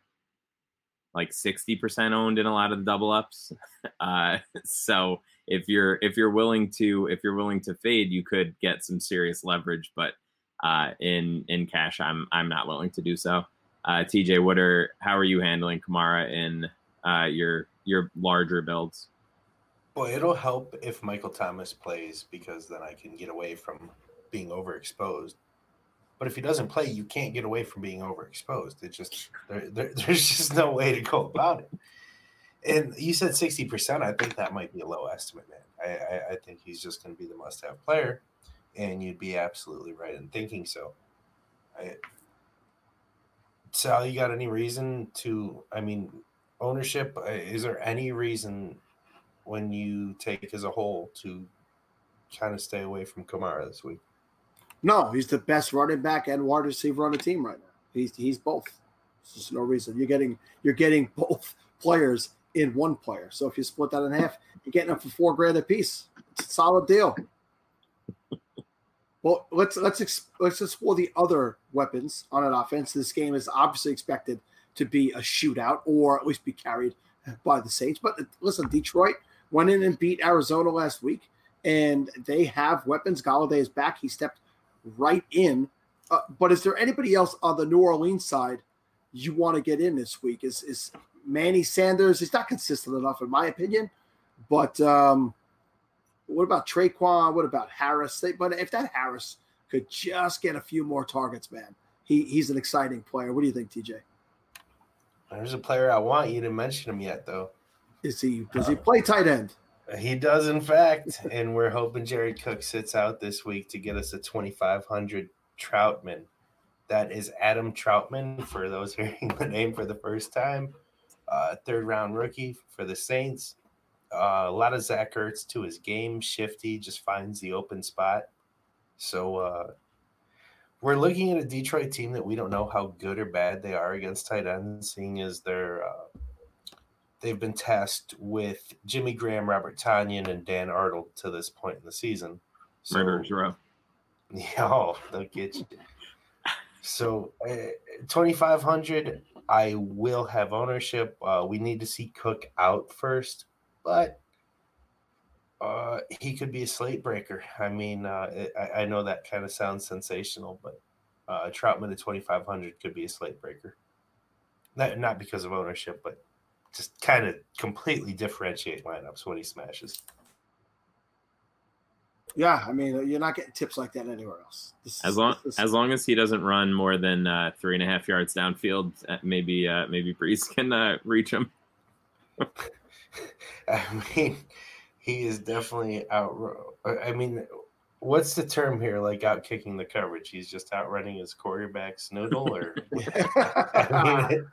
Speaker 5: like 60% owned in a lot of the double ups. Uh, so if you're if you're willing to if you're willing to fade, you could get some serious leverage. But uh, in in cash, I'm I'm not willing to do so. Uh, TJ, what are how are you handling Kamara in uh, your your larger builds?
Speaker 4: Boy, it'll help if Michael Thomas plays because then I can get away from being overexposed. But if he doesn't play, you can't get away from being overexposed. It just there, there, there's just no way to go about it. And you said sixty percent. I think that might be a low estimate, man. I, I, I think he's just going to be the must-have player, and you'd be absolutely right in thinking so. I, Sal, you got any reason to? I mean, ownership. uh, Is there any reason when you take as a whole to kind of stay away from Kamara this week?
Speaker 3: No, he's the best running back and wide receiver on the team right now. He's he's both. There's just no reason. You're getting you're getting both players in one player. So if you split that in half, you're getting them for four grand a piece. It's a solid deal. Well, let's let's ex- let's explore the other weapons on an offense. This game is obviously expected to be a shootout, or at least be carried by the Saints. But listen, Detroit went in and beat Arizona last week, and they have weapons. Golladay is back. He stepped right in. Uh, but is there anybody else on the New Orleans side you want to get in this week? Is is Manny Sanders? He's not consistent enough, in my opinion. But um, what about Tre'Quan? What about Harris? They, but if that Harris could just get a few more targets, man, he he's an exciting player. What do you think, TJ?
Speaker 4: There's a player I want you to mention him yet, though.
Speaker 3: Is he does he play tight end?
Speaker 4: He does, in fact, and we're hoping Jared Cook sits out this week to get us a 2,500 Trautman. That is Adam Trautman, for those hearing the name for the first time. Uh, third round rookie for the Saints. Uh, a lot of Zach Ertz to his game, shifty, just finds the open spot. So uh, we're looking at a Detroit team that we don't know how good or bad they are against tight ends, seeing as they're uh, they've been tasked with Jimmy Graham, Robert Tonyan, and Dan Arnold to this point in the season. So,
Speaker 5: Murderers Row.
Speaker 4: yeah, oh, they'll get you. So, uh, 2,500, I will have ownership. Uh, we need to see Cook out first, but uh, he could be a slate breaker. I mean, uh, I, I know that kind of sounds sensational, but uh, Trautman at 2,500 could be a slate breaker. Not, not because of ownership, but just kind of completely differentiate lineups when he smashes.
Speaker 3: Yeah, I mean, you're not getting tips like that anywhere else. This
Speaker 5: As long
Speaker 3: this is-
Speaker 5: as long as he doesn't run more than uh, three and a half yards downfield, uh, maybe uh, maybe Brees can uh, reach him.
Speaker 4: I mean, he is definitely out. I mean, what's the term here? Like out kicking the coverage. He's just outrunning his quarterback's noodle, or I
Speaker 3: mean,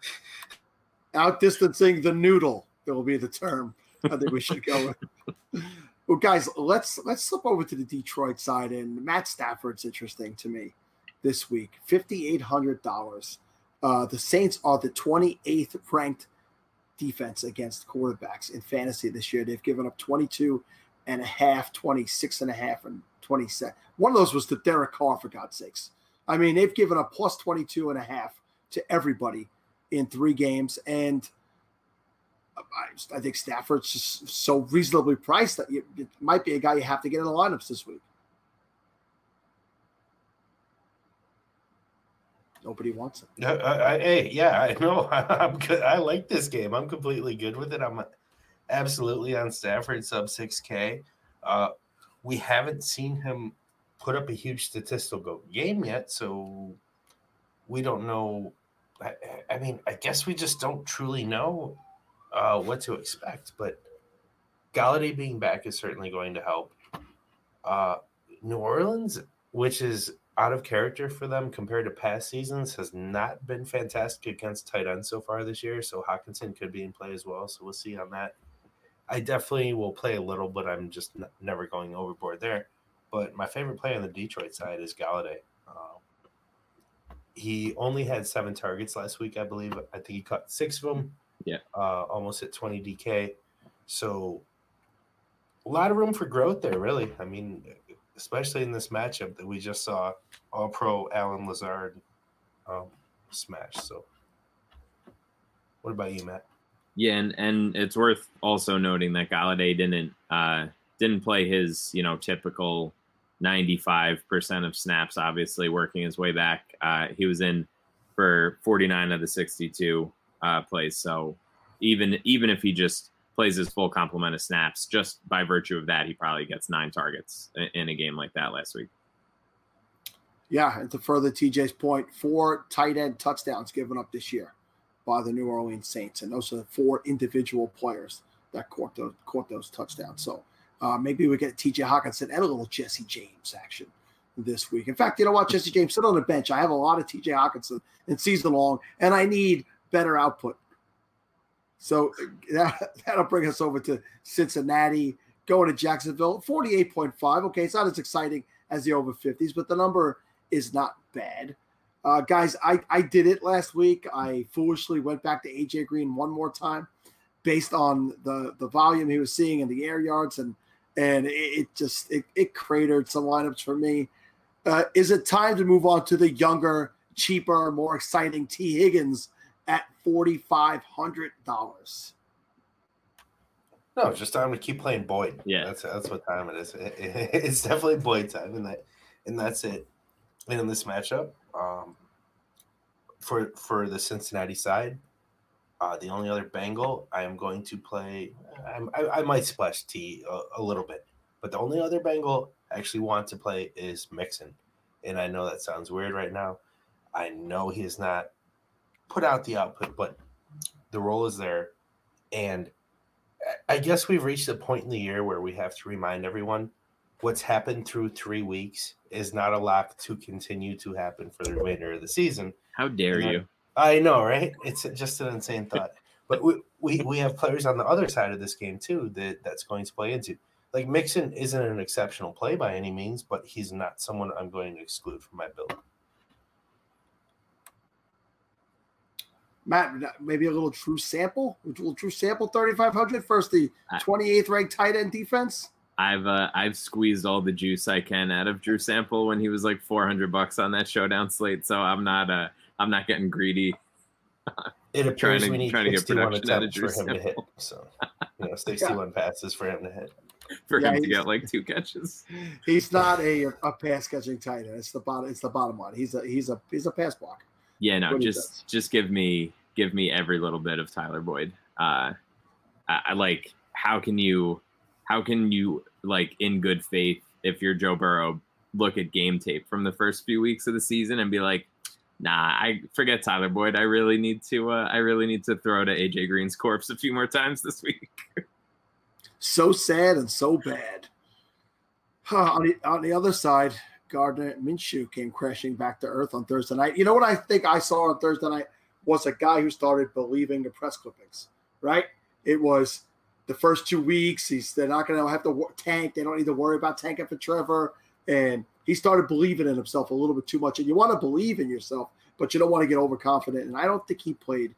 Speaker 3: out distancing the noodle. That will be the term. I think we should go with. Well, guys, let's let's slip over to the Detroit side, and Matt Stafford's interesting to me this week. Fifty eight hundred dollars. Uh, the Saints are the twenty eighth ranked defense against quarterbacks in fantasy this year. They've given up 22 and a half, 26 and a half, and 27. One of those was to Derek Carr, for God's sakes. I mean, they've given up plus 22 and a half to everybody in three games. And I, I think Stafford's just so reasonably priced that you, it might be a guy you have to get in the lineups this week. Nobody wants it.
Speaker 4: Uh, I, hey, yeah, I know. I'm good. I like this game. I'm completely good with it. I'm absolutely on Stafford sub 6K. Uh, we haven't seen him put up a huge statistical game yet, so we don't know. I, I mean, I guess we just don't truly know uh, what to expect. But Golladay being back is certainly going to help. Uh, New Orleans, which is out of character for them compared to past seasons, has not been fantastic against tight ends so far this year. So Hockenson could be in play as well. So we'll see on that. I definitely will play a little, but I'm just n- never going overboard there. But my favorite play on the Detroit side is Golladay. Uh, he only had seven targets last week, I believe. I think he caught six of them.
Speaker 5: Yeah.
Speaker 4: Uh, almost at 20 DK. So a lot of room for growth there, really. I mean, especially in this matchup that we just saw all pro Allen Lazard um, smash. So what about you, Matt?
Speaker 5: Yeah, and, and it's worth also noting that Golladay didn't uh, didn't play his you know typical 95% of snaps. Obviously, working his way back, uh, he was in for 49 of the 62 uh, plays. So even even if he just plays his full complement of snaps, just by virtue of that, he probably gets nine targets in a game like that last week.
Speaker 3: Yeah, and to further TJ's point, four tight end touchdowns given up this year by the New Orleans Saints, and those are the four individual players that caught those caught those touchdowns. So uh, maybe we get TJ Hockenson and a little Jesse James action this week. In fact, you know what, Jesse James sit on the bench. I have a lot of TJ Hockenson in season long, and I need better output. So that, that'll bring us over to Cincinnati, going to Jacksonville, 48.5. Okay, it's not as exciting as the over 50s, but the number is not bad. Uh, guys, I, I did it last week. I foolishly went back to AJ Green one more time based on the, the volume he was seeing in the air yards, and and it, it just it, it, cratered some lineups for me. Uh, is it time to move on to the younger, cheaper, more exciting Tee Higgins at forty five hundred dollars?
Speaker 4: No, just time to keep playing Boyd.
Speaker 5: Yeah,
Speaker 4: that's that's what time it is. It, it, it's definitely Boyd time, and that and that's it. And in this matchup, um, for for the Cincinnati side, uh, the only other Bengal I am going to play, I, I might splash T a, a, little bit, but the only other Bengal I actually want to play is Mixon, and I know that sounds weird right now. I know he has not put out the output, but the role is there, and I guess we've reached a point in the year where we have to remind everyone what's happened through three weeks is not a lock to continue to happen for the remainder of the season.
Speaker 5: How dare
Speaker 4: and
Speaker 5: you?
Speaker 4: I, I know, right? It's just an insane thought. But we, we we have players on the other side of this game too that that's going to play into. Like Mixon isn't an exceptional play by any means, but he's not someone I'm going to exclude from my build.
Speaker 3: Matt, maybe a little Drew Sample, a little Drew Sample 3,500 first, the 28th ranked tight end defense.
Speaker 5: I've uh, I've squeezed all the juice I can out of Drew Sample when he was like 400 bucks on that showdown slate. So I'm not uh I'm not getting greedy.
Speaker 4: It appears trying to, we need trying to get production out of Drew for him Sample. to hit. So you know, 61 yeah. passes for him to hit.
Speaker 5: For yeah, him to get like two catches.
Speaker 3: He's not a a pass catching tight end. It's the bottom. It's the bottom line. He's a he's a he's a pass block.
Speaker 5: Yeah, no, just just give me give me every little bit of Tyler Boyd. Uh, I, I like how can you how can you like in good faith if you're Joe Burrow look at game tape from the first few weeks of the season and be like, nah, I forget Tyler Boyd. I really need to uh, I really need to throw to AJ Green's corpse a few more times this week.
Speaker 3: so sad and so bad. on, the, on the other side, Gardner Minshew came crashing back to earth on Thursday night. You know what I think I saw on Thursday night was a guy who started believing the press clippings, right? It was the first two weeks. He's they're not going to have to tank. They don't need to worry about tanking for Trevor. And he started believing in himself a little bit too much. And you want to believe in yourself, but you don't want to get overconfident. And I don't think he played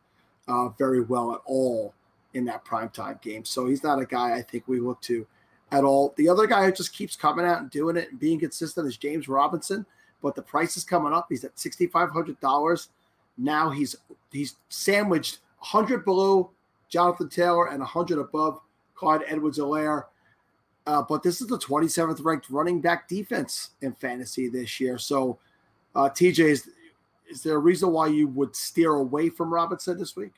Speaker 3: uh, very well at all in that primetime game. So he's not a guy I think we look to at all. The other guy who just keeps coming out and doing it and being consistent is James Robinson, but the price is coming up. He's at sixty five hundred dollars. Now he's he's sandwiched hundred below Jonathan Taylor and hundred above Clyde Edwards-Helaire. Uh, but this is the 27th ranked running back defense in fantasy this year. So, uh, TJ, is, is there a reason why you would steer away from Robinson this week?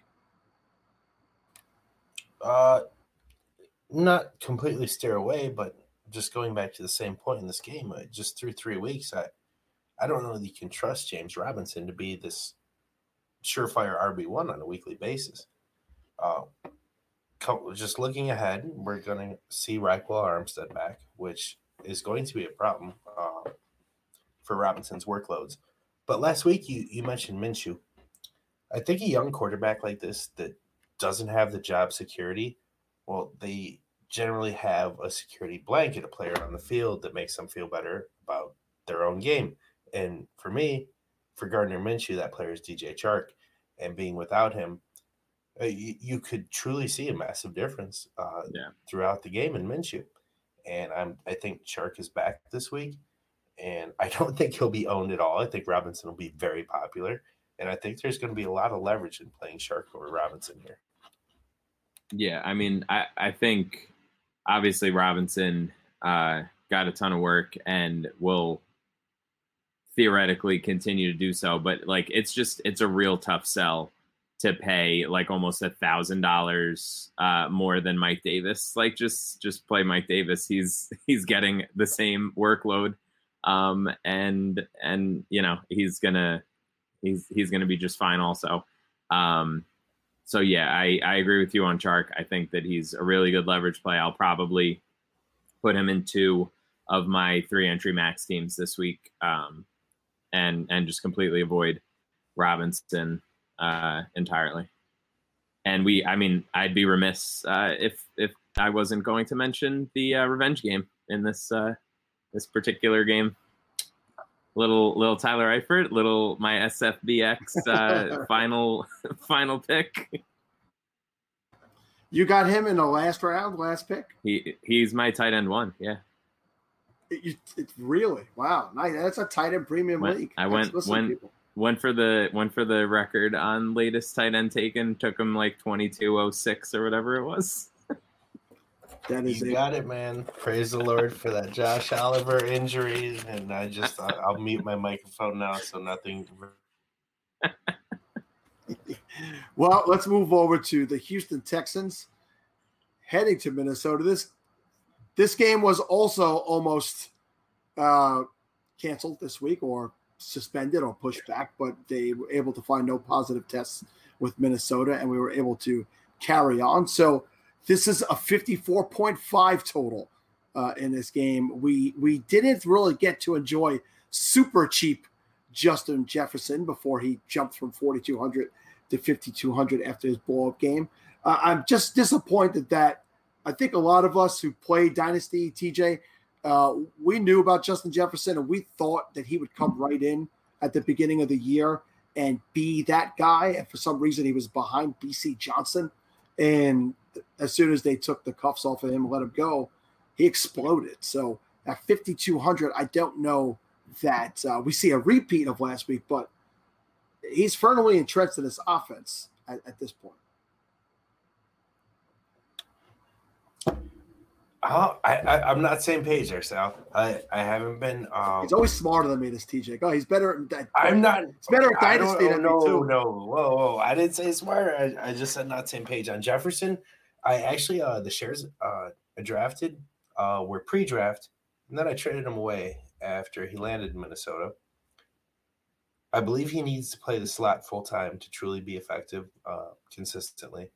Speaker 4: Uh, not completely steer away, but just going back to the same point in this game, uh, just through three weeks, I, I don't know that you can trust James Robinson to be this surefire RB one on a weekly basis. Uh, just looking ahead, we're going to see Ryquell Armstead back, which is going to be a problem uh, for Robinson's workloads. But last week you you mentioned Minshew. I think a young quarterback like this that doesn't have the job security, well, they generally have a security blanket, a player on the field that makes them feel better about their own game. And for me, for Gardner Minshew, that player is DJ Chark, and being without him, uh, you, you, could truly see a massive difference uh, yeah. throughout the game in Minshew. And I'm I think Chark is back this week, and I don't think he'll be owned at all. I think Robinson will be very popular, and I think there's going to be a lot of leverage in playing Chark over Robinson here.
Speaker 5: Yeah, I mean, I I think obviously Robinson uh, got a ton of work and will theoretically continue to do so, but like it's just it's a real tough sell to pay like almost a thousand dollars uh, more than Mike Davis. Like just just play Mike Davis. He's he's getting the same workload, um, and and you know he's gonna he's he's gonna be just fine also. Um, so yeah, I I agree with you on Chark. I think that he's a really good leverage play. I'll probably put him in two of my three entry max teams this week, um, and and just completely avoid Robinson uh, entirely. And we, I mean, I'd be remiss uh, if if I wasn't going to mention the uh, revenge game in this uh, this particular game. Little little Tyler Eifert, little my SFBX uh, final final pick.
Speaker 3: You got him in the last round, last pick.
Speaker 5: He he's my tight end one. Yeah.
Speaker 3: It, it really wow, nice. That's a tight end premium
Speaker 5: went,
Speaker 3: league.
Speaker 5: I went when went for the went for the record on latest tight end taken. Took him like twenty two oh six or whatever it was.
Speaker 4: That is you it. got it, man. Praise the Lord for that Josh Oliver injury, and I just I, will mute my microphone now so nothing.
Speaker 3: well, let's move over to the Houston Texans heading to Minnesota. This this game was also almost uh, canceled this week, or suspended or pushed back, but they were able to find no positive tests with Minnesota, and we were able to carry on. So this is a 54.5 total uh, in this game. We we didn't really get to enjoy super cheap Justin Jefferson before he jumped from 4,200 to 5,200 after his blow up game. Uh, I'm just disappointed that I think a lot of us who play Dynasty, TJ, uh, we knew about Justin Jefferson and we thought that he would come right in at the beginning of the year and be that guy. And for some reason, he was behind Bisi Johnson. And as soon as they took the cuffs off of him and let him go, he exploded. So at 5,200, I don't know that uh, we see a repeat of last week, but he's firmly entrenched in this offense at, at this point.
Speaker 4: Oh, I, I am not same page there, Sal. I I haven't been. Um,
Speaker 3: he's always smarter than me, this TJ. Oh, he's better. At,
Speaker 4: I'm not.
Speaker 3: He's better at dynasty than
Speaker 4: no,
Speaker 3: me too.
Speaker 4: No, whoa, whoa! I didn't say smarter. I, I just said not same page on Jefferson. I actually uh the shares uh I drafted uh were pre-draft, and then I traded him away after he landed in Minnesota. I believe he needs to play the slot full time to truly be effective uh consistently.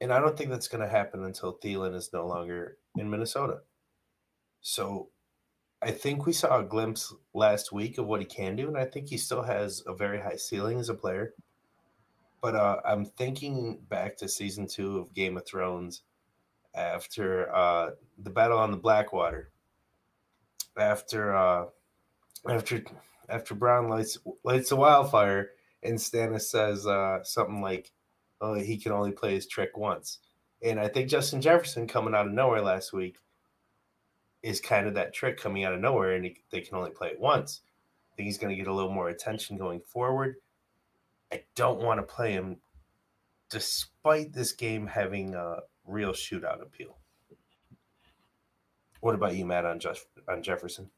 Speaker 4: And I don't think that's going to happen until Thielen is no longer in Minnesota. So I think we saw a glimpse last week of what he can do, and I think he still has a very high ceiling as a player. But uh, I'm thinking back to season two of Game of Thrones after uh, the battle on the Blackwater. After uh, after after Bronn lights lights a wildfire, and Stannis says uh, something like, "Oh, he can only play his trick once." And I think Justin Jefferson coming out of nowhere last week is kind of that trick coming out of nowhere, and he, they can only play it once. I think he's going to get a little more attention going forward. I don't want to play him, despite this game having a real shootout appeal. What about you, Matt, on Jeff- on Jefferson?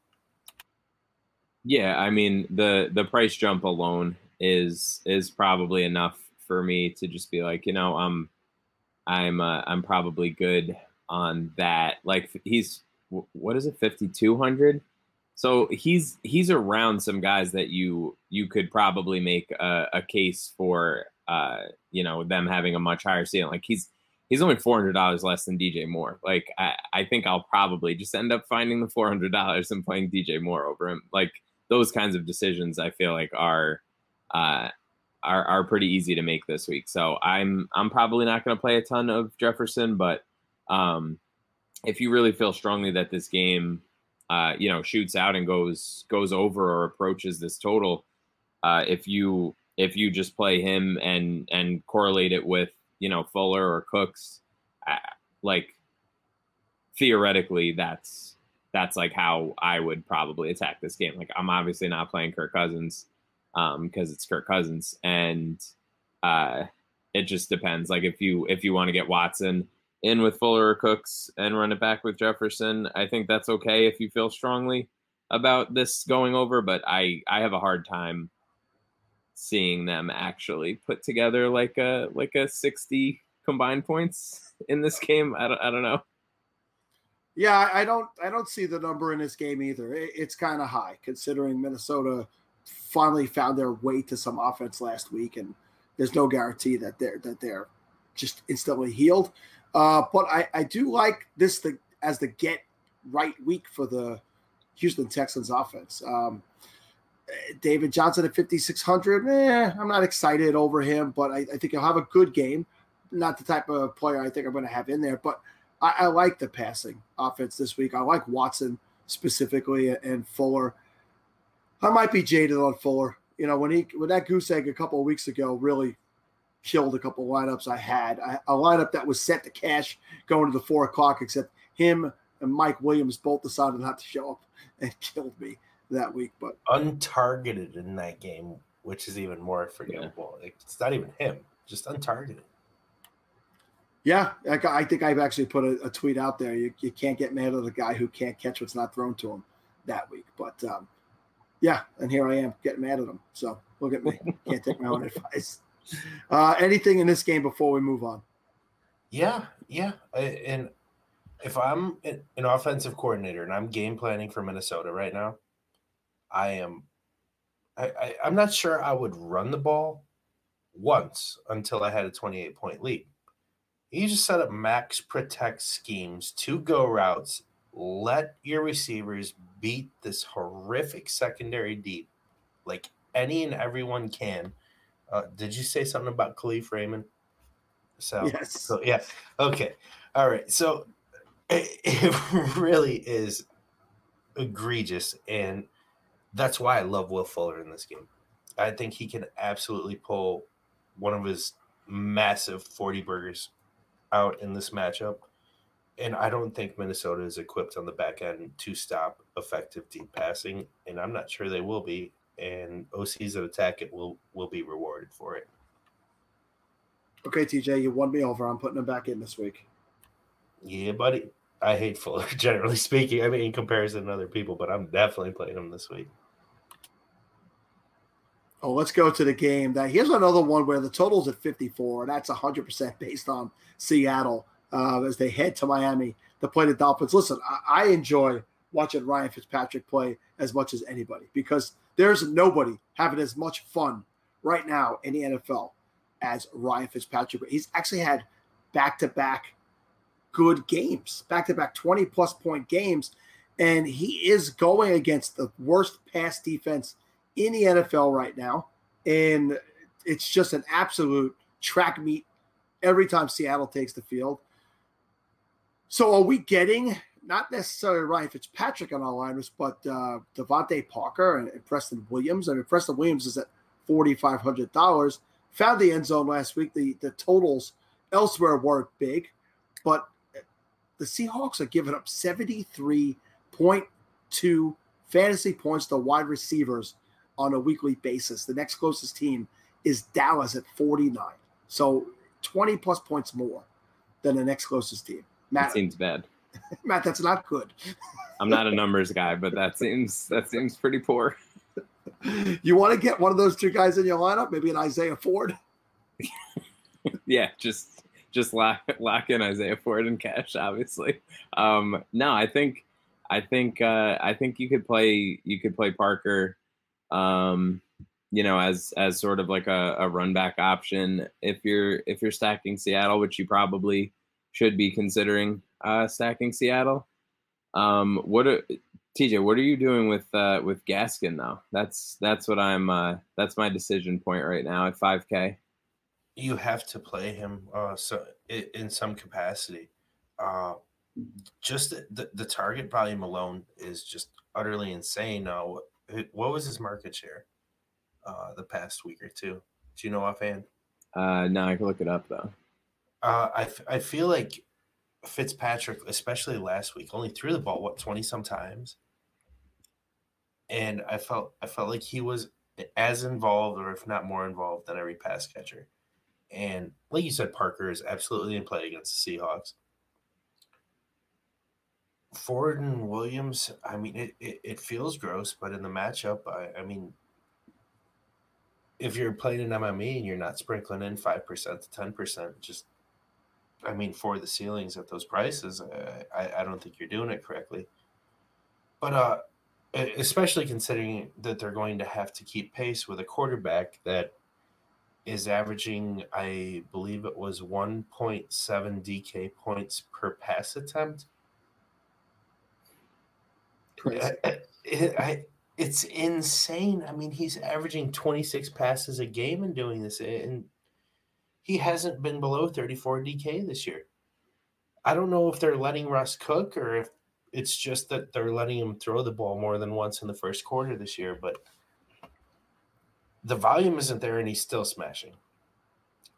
Speaker 5: Yeah, I mean the the price jump alone is is probably enough for me to just be like, you know, I'm I'm uh, I'm probably good on that. Like he's what is it, fifty two hundred? So he's he's around some guys that you you could probably make a, a case for, uh, you know, them having a much higher ceiling. Like he's he's only four hundred dollars less than DJ Moore. Like I, I think I'll probably just end up finding the four hundred dollars and playing DJ Moore over him. Like those kinds of decisions, I feel like are uh, are are pretty easy to make this week. So I'm I'm probably not going to play a ton of Jefferson, but um, if you really feel strongly that this game, uh, you know, shoots out and goes goes over or approaches this total, uh, if you if you just play him and and correlate it with you know Fuller or Cooks, uh, like theoretically, that's that's like how I would probably attack this game. Like I'm obviously not playing Kirk Cousins um because it's Kirk Cousins and uh it just depends. Like if you if you want to get Watson in with Fuller or Cooks and run it back with Jefferson, I think that's okay if you feel strongly about this going over, but I I have a hard time seeing them actually put together like a like a 60 combined points in this game. I don't I don't know.
Speaker 3: Yeah, I don't I don't see the number in this game either. It's kind of high considering Minnesota finally found their way to some offense last week, and there's no guarantee that they're that they're just instantly healed. Uh, but I, I do like this the, as the get right week for the Houston Texans offense. Um, David Johnson at 5,600. Eh, I'm not excited over him, but I, I, think he'll have a good game. Not the type of player I think I'm going to have in there, but I, I, like the passing offense this week. I like Watson specifically and Fuller. I might be jaded on Fuller. You know, when he when that goose egg a couple of weeks ago really killed a couple of lineups I had. I, a lineup that was set to cash going to the four o'clock, except him and Mike Williams both decided not to show up and killed me that week. But
Speaker 4: untargeted in that game, which is even more forgivable. Yeah. It's not even him, just untargeted.
Speaker 3: Yeah, I think I've actually put a, a, tweet out there. You, you can't get mad at the guy who can't catch what's not thrown to him that week. But um, yeah, and here I am getting mad at him. So look at me. Can't take my own advice. Uh, anything in this game before we move on?
Speaker 4: Yeah, yeah. And if I'm an offensive coordinator and I'm game planning for Minnesota right now, I am. I, I I'm not sure I would run the ball once until I had a 28 point lead. You just set up max protect schemes, two go routes, let your receivers beat this horrific secondary deep like any and everyone can. Uh, did you say something about Kalif Raymond?
Speaker 3: So, yes.
Speaker 4: So, yeah. Okay. All right. So it, it really is egregious. And that's why I love Will Fuller in this game. I think he can absolutely pull one of his massive 40 burgers out in this matchup and I don't think Minnesota is equipped on the back end to stop effective deep passing, and I'm not sure they will be. And OCs that attack it will will be rewarded for it.
Speaker 3: Okay, TJ, you won me over. I'm putting him back in this week.
Speaker 4: Yeah, buddy. I hate Fuller, generally speaking. I mean, in comparison to other people, but I'm definitely playing him this week.
Speaker 3: Oh, let's go to the game. That here's another one where the total's at 54, and that's 100% based on Seattle uh, as they head to Miami to play the Dolphins. Listen, I, I enjoy watching Ryan Fitzpatrick play as much as anybody because there's nobody having as much fun right now in the NFL as Ryan Fitzpatrick. But he's actually had back to back good games, back to back 20 plus point games. And he is going against the worst pass defense in the NFL right now. And it's just an absolute track meet every time Seattle takes the field. So are we getting not necessarily Ryan Fitzpatrick on our liners, but uh, DeVante Parker and, and Preston Williams? I mean, Preston Williams is at forty five hundred dollars. Found the end zone last week. The the totals elsewhere weren't big, but the Seahawks are giving up seventy three point two fantasy points to wide receivers on a weekly basis. The next closest team is Dallas at forty nine. So 20 plus points more than the next closest team.
Speaker 5: Matt that seems bad.
Speaker 3: Matt, that's not good.
Speaker 5: I'm not a numbers guy, but that seems that seems pretty poor.
Speaker 3: You want to get one of those two guys in your lineup? Maybe an Isaiah Ford.
Speaker 5: yeah, just just lock lock in Isaiah Ford and cash, obviously. Um, no, I think I think uh, I think you could play you could play Parker. Um, you know, as as sort of like a, a run back option if you're if you're stacking Seattle, which you probably should be considering uh, stacking Seattle. Um, what are, TJ? What are you doing with uh, with Gaskin though? That's that's what I'm. Uh, that's my decision point right now at 5K.
Speaker 4: You have to play him uh, so in some capacity. Uh, just the, the target volume alone is just utterly insane. Uh, what, what was his market share? uh, the past week or two. Do you know offhand?
Speaker 5: Uh, no, I can look it up though.
Speaker 4: Uh, I, I feel like Fitzpatrick, especially last week, only threw the ball what twenty sometimes, and I felt I felt like he was as involved, or if not more involved, than every pass catcher. And like you said, Parker is absolutely in play against the Seahawks. Ford and Williams, I mean, it, it, it feels gross, but in the matchup, I, I mean, if you're playing an MME and you're not sprinkling in five percent to ten percent, just I mean, for the ceilings at those prices, uh, I, I don't think you're doing it correctly. But uh, especially considering that they're going to have to keep pace with a quarterback that is averaging, I believe it was 1.7 DK points per pass attempt. I, I, it's insane. I mean, he's averaging 26 passes a game and doing this, and he hasn't been below 34 DK this year. I don't know if they're letting Russ cook or if it's just that they're letting him throw the ball more than once in the first quarter this year, but the volume isn't there and he's still smashing.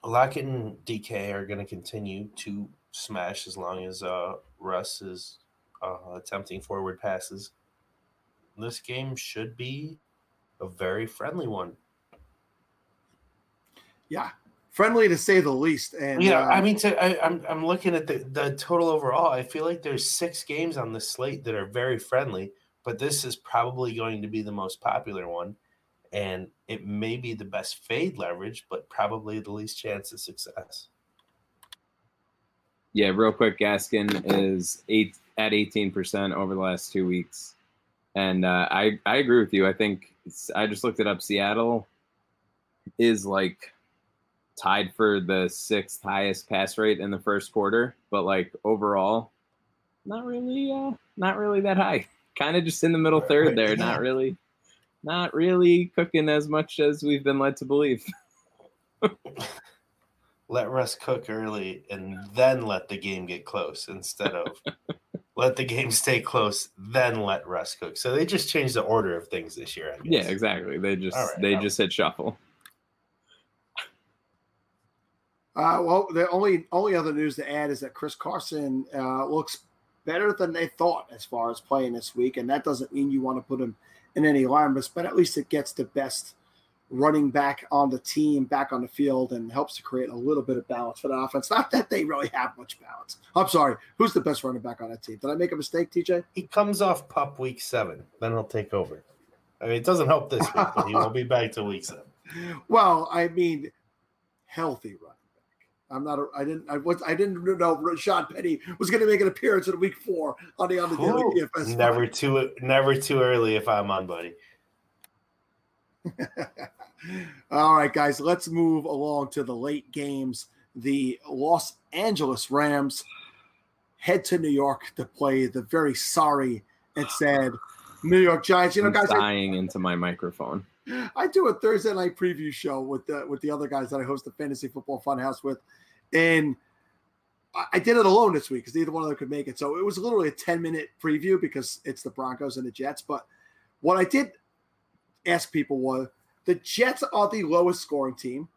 Speaker 4: Lockett and DK are going to continue to smash as long as uh, Russ is uh, attempting forward passes this game should be a very friendly one.
Speaker 3: Yeah, friendly to say the least. And
Speaker 4: yeah, uh, I mean, to, I, am I'm, I'm looking at the the total overall. I feel like there's six games on the slate that are very friendly, but this is probably going to be the most popular one, and it may be the best fade leverage, but probably the least chance of success.
Speaker 5: Yeah, real quick, Gaskin is eight at 18% over the last two weeks. And uh, I I agree with you. I think I just looked it up. Seattle is like tied for the sixth highest pass rate in the first quarter, but like overall, not really, uh, not really that high. Kind of just in the middle third there. Not really, not really cooking as much as we've been led to believe.
Speaker 4: let Russ cook early and then let the game get close instead of let the game stay close, then let Russ cook. So they just changed the order of things this year.
Speaker 5: Yeah, exactly. They just right, they just hit shuffle.
Speaker 3: Uh, well, the only only other news to add is that Chris Carson uh, looks better than they thought as far as playing this week, and that doesn't mean you want to put him in any lineups, but at least it gets the best running back on the team back on the field and helps to create a little bit of balance for the offense. Not that they really have much balance. I'm sorry. Who's the best running back on that team? Did I make a mistake, TJ?
Speaker 4: He comes off pup week seven. Then he'll take over. I mean, it doesn't help this week, but he will be back to week seven.
Speaker 3: Well, I mean, healthy running back. I'm not. A, I didn't. I was. I didn't know Rashaad Penny was going to make an appearance in week four on the on the daily DFS.
Speaker 4: Never too. Never too early if I'm on, buddy.
Speaker 3: All right, guys, let's move along to the late games. The Los Angeles Rams head to New York to play the very sorry and sad New York Giants. You know,
Speaker 5: I'm
Speaker 3: guys, I,
Speaker 5: dying into my microphone.
Speaker 3: I do a Thursday night preview show with the with the other guys that I host the Fantasy Football Funhouse with, and I- did it alone this week because neither one of them could make it. So it was literally a ten minute preview because it's the Broncos and the Jets. But what I did ask people was the Jets are the lowest scoring team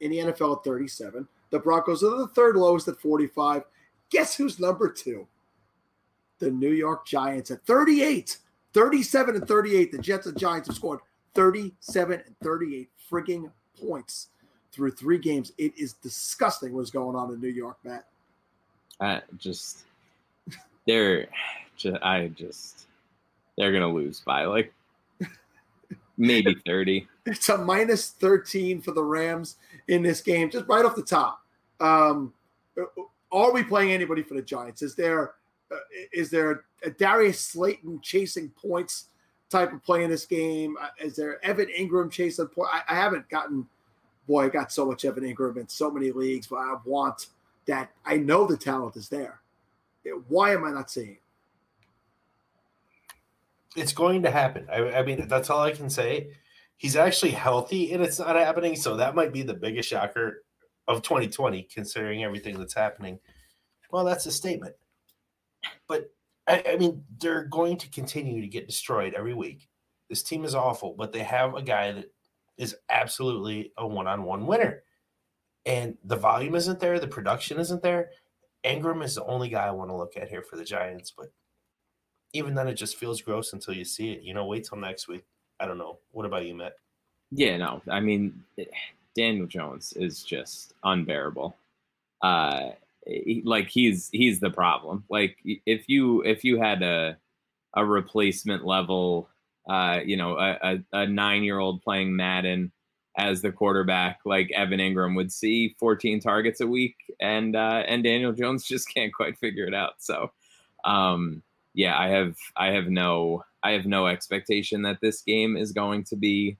Speaker 3: in the NFL at 37. The Broncos are the third lowest at 45. Guess who's number two? The New York Giants at 38. 37 and 38. The Jets and Giants have scored 37 and 38 frigging points through three games. It is disgusting what's going on in New York, Matt.
Speaker 5: I just they're just I just they're gonna lose by like maybe 30.
Speaker 3: It's a minus 13 for the Rams in this game, just right off the top. Um, are we playing anybody for the Giants? Is there uh, is there a Darius Slayton chasing points type of play in this game? Uh, Is there Evan Engram chasing points? I, I haven't gotten, boy, I got so much Evan Engram in so many leagues, but I want that. I know the talent is there. Why am I not seeing it?
Speaker 4: It's going to happen. I, I mean, that's all I can say. He's actually healthy and it's not happening. So that might be the biggest shocker of 2020, considering everything that's happening. Well, that's a statement. But I, I mean, they're going to continue to get destroyed every week. This team is awful, but they have a guy that is absolutely a one on one winner. And the volume isn't there, the production isn't there. Engram is the only guy I want to look at here for the Giants, but even then, it just feels gross until you see it. You know, wait till next week. I don't know. What about you, Matt?
Speaker 5: Yeah, no. I mean, Daniel Jones is just unbearable. Uh, he, like he's he's the problem. Like if you if you had a a replacement level, uh, you know, a, a, a nine year old playing Madden as the quarterback, like Evan Engram would see 14 targets a week, and uh, and Daniel Jones just can't quite figure it out. So, um, yeah, I have I have no I have no expectation that this game is going to be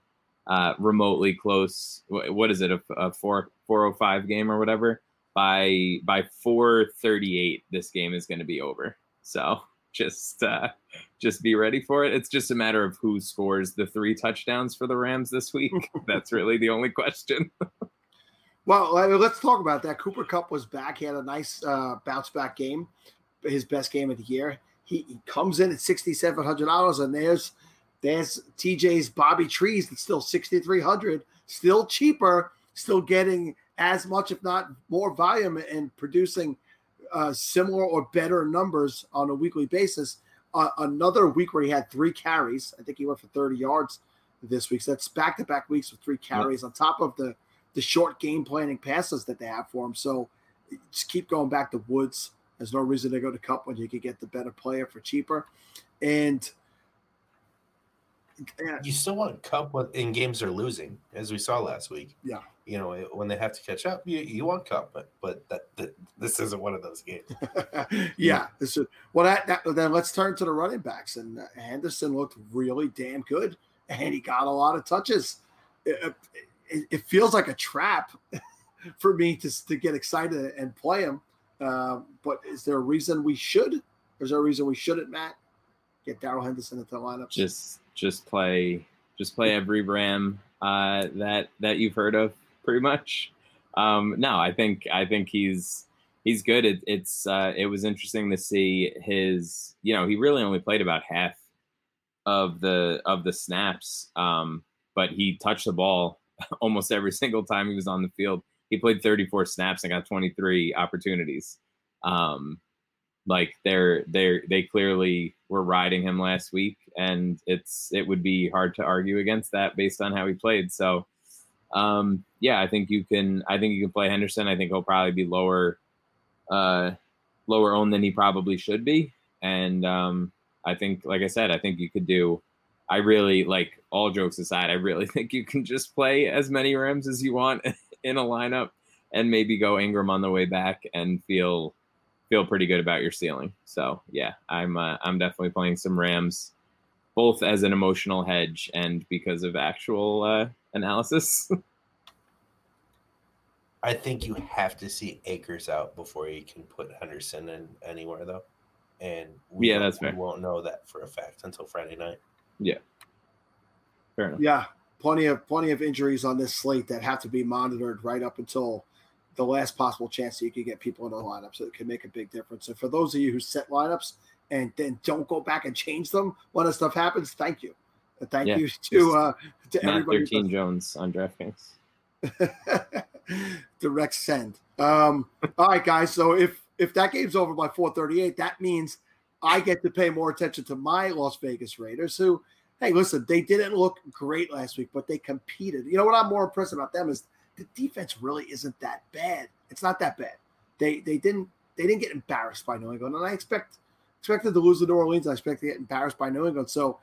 Speaker 5: uh, remotely close. What is it? A, a four four oh five game or whatever. By by four thirty eight, this game is going to be over. So just uh, just be ready for it. It's just a matter of who scores the three touchdowns for the Rams this week. That's really the only question.
Speaker 3: Well, I mean, let's talk about that. Cooper Kupp was back. He had a nice uh, bounce back game, his best game of the year. He, he comes in at sixty seven hundred dollars, and there's there's TJ's Bobby Trees that's still sixty three hundred, still cheaper, still getting as much, if not more, volume and producing uh, similar or better numbers on a weekly basis. Uh, another week where he had three carries. I think he went for thirty yards this week. So that's back to back weeks with three carries on top of the the short game planning passes that they have for him. So just keep going back to Woods. There's no reason to go to Kupp when you could get the better player for cheaper. And
Speaker 4: You still want Kupp when- in games they're losing, as we saw last week.
Speaker 3: Yeah.
Speaker 4: You know, when they have to catch up, you, you want Kupp, but but that, that this isn't one of those games.
Speaker 3: yeah. This is, well, that, that, then let's turn to the running backs. And uh, Henderson looked really damn good, and he got a lot of touches. It, it, it feels like a trap for me to, to get excited and play him. Uh, but is there a reason we should? Is there a reason we shouldn't, Matt? Get Darrell Henderson into the lineup.
Speaker 5: just just play just play every Ram uh, that that you've heard of, pretty much. Um, no, I think I think he's he's good. It, it's uh, it was interesting to see his. You know, he really only played about half of the of the snaps, um, but he touched the ball almost every single time he was on the field. He played 34 snaps and got 23 opportunities. Um, like they're they're they clearly were riding him last week and it's it would be hard to argue against that based on how he played. So um yeah i think you can i think you can play henderson. I think he'll probably be lower uh lower owned than he probably should be. And um i think like i said i think you could do i really like all jokes aside i really think you can just play as many rams as you want in a lineup and maybe go engram on the way back and feel feel pretty good about your ceiling. So yeah, I'm uh, I'm definitely playing some Rams, both as an emotional hedge and because of actual uh, analysis.
Speaker 4: I think you have to see Akers out before you can put Henderson in anywhere, though. And we
Speaker 5: Yeah, that's fair.
Speaker 4: We won't know that for a fact until Friday night.
Speaker 5: Yeah, fair enough.
Speaker 3: Yeah, plenty of plenty of injuries on this slate that have to be monitored right up until the last possible chance that you can get people in the lineup, so it can make a big difference. So for those of you who set lineups and then don't go back and change them when the stuff happens, thank you. And thank
Speaker 5: Yeah,
Speaker 3: you to uh, to
Speaker 5: Matt
Speaker 3: everybody. who
Speaker 5: 13 Jones on DraftKings.
Speaker 3: direct send. Um, all right, guys. So if if that game's over by 438, that means I get to pay more attention to my Las Vegas Raiders, who, hey, listen, they didn't look great last week, but they competed. You know what I'm more impressed about them is the defense really isn't that bad. It's not that bad. They they didn't they didn't get embarrassed by New England, and I expect expected to lose to New Orleans. I expect to get embarrassed by New England. So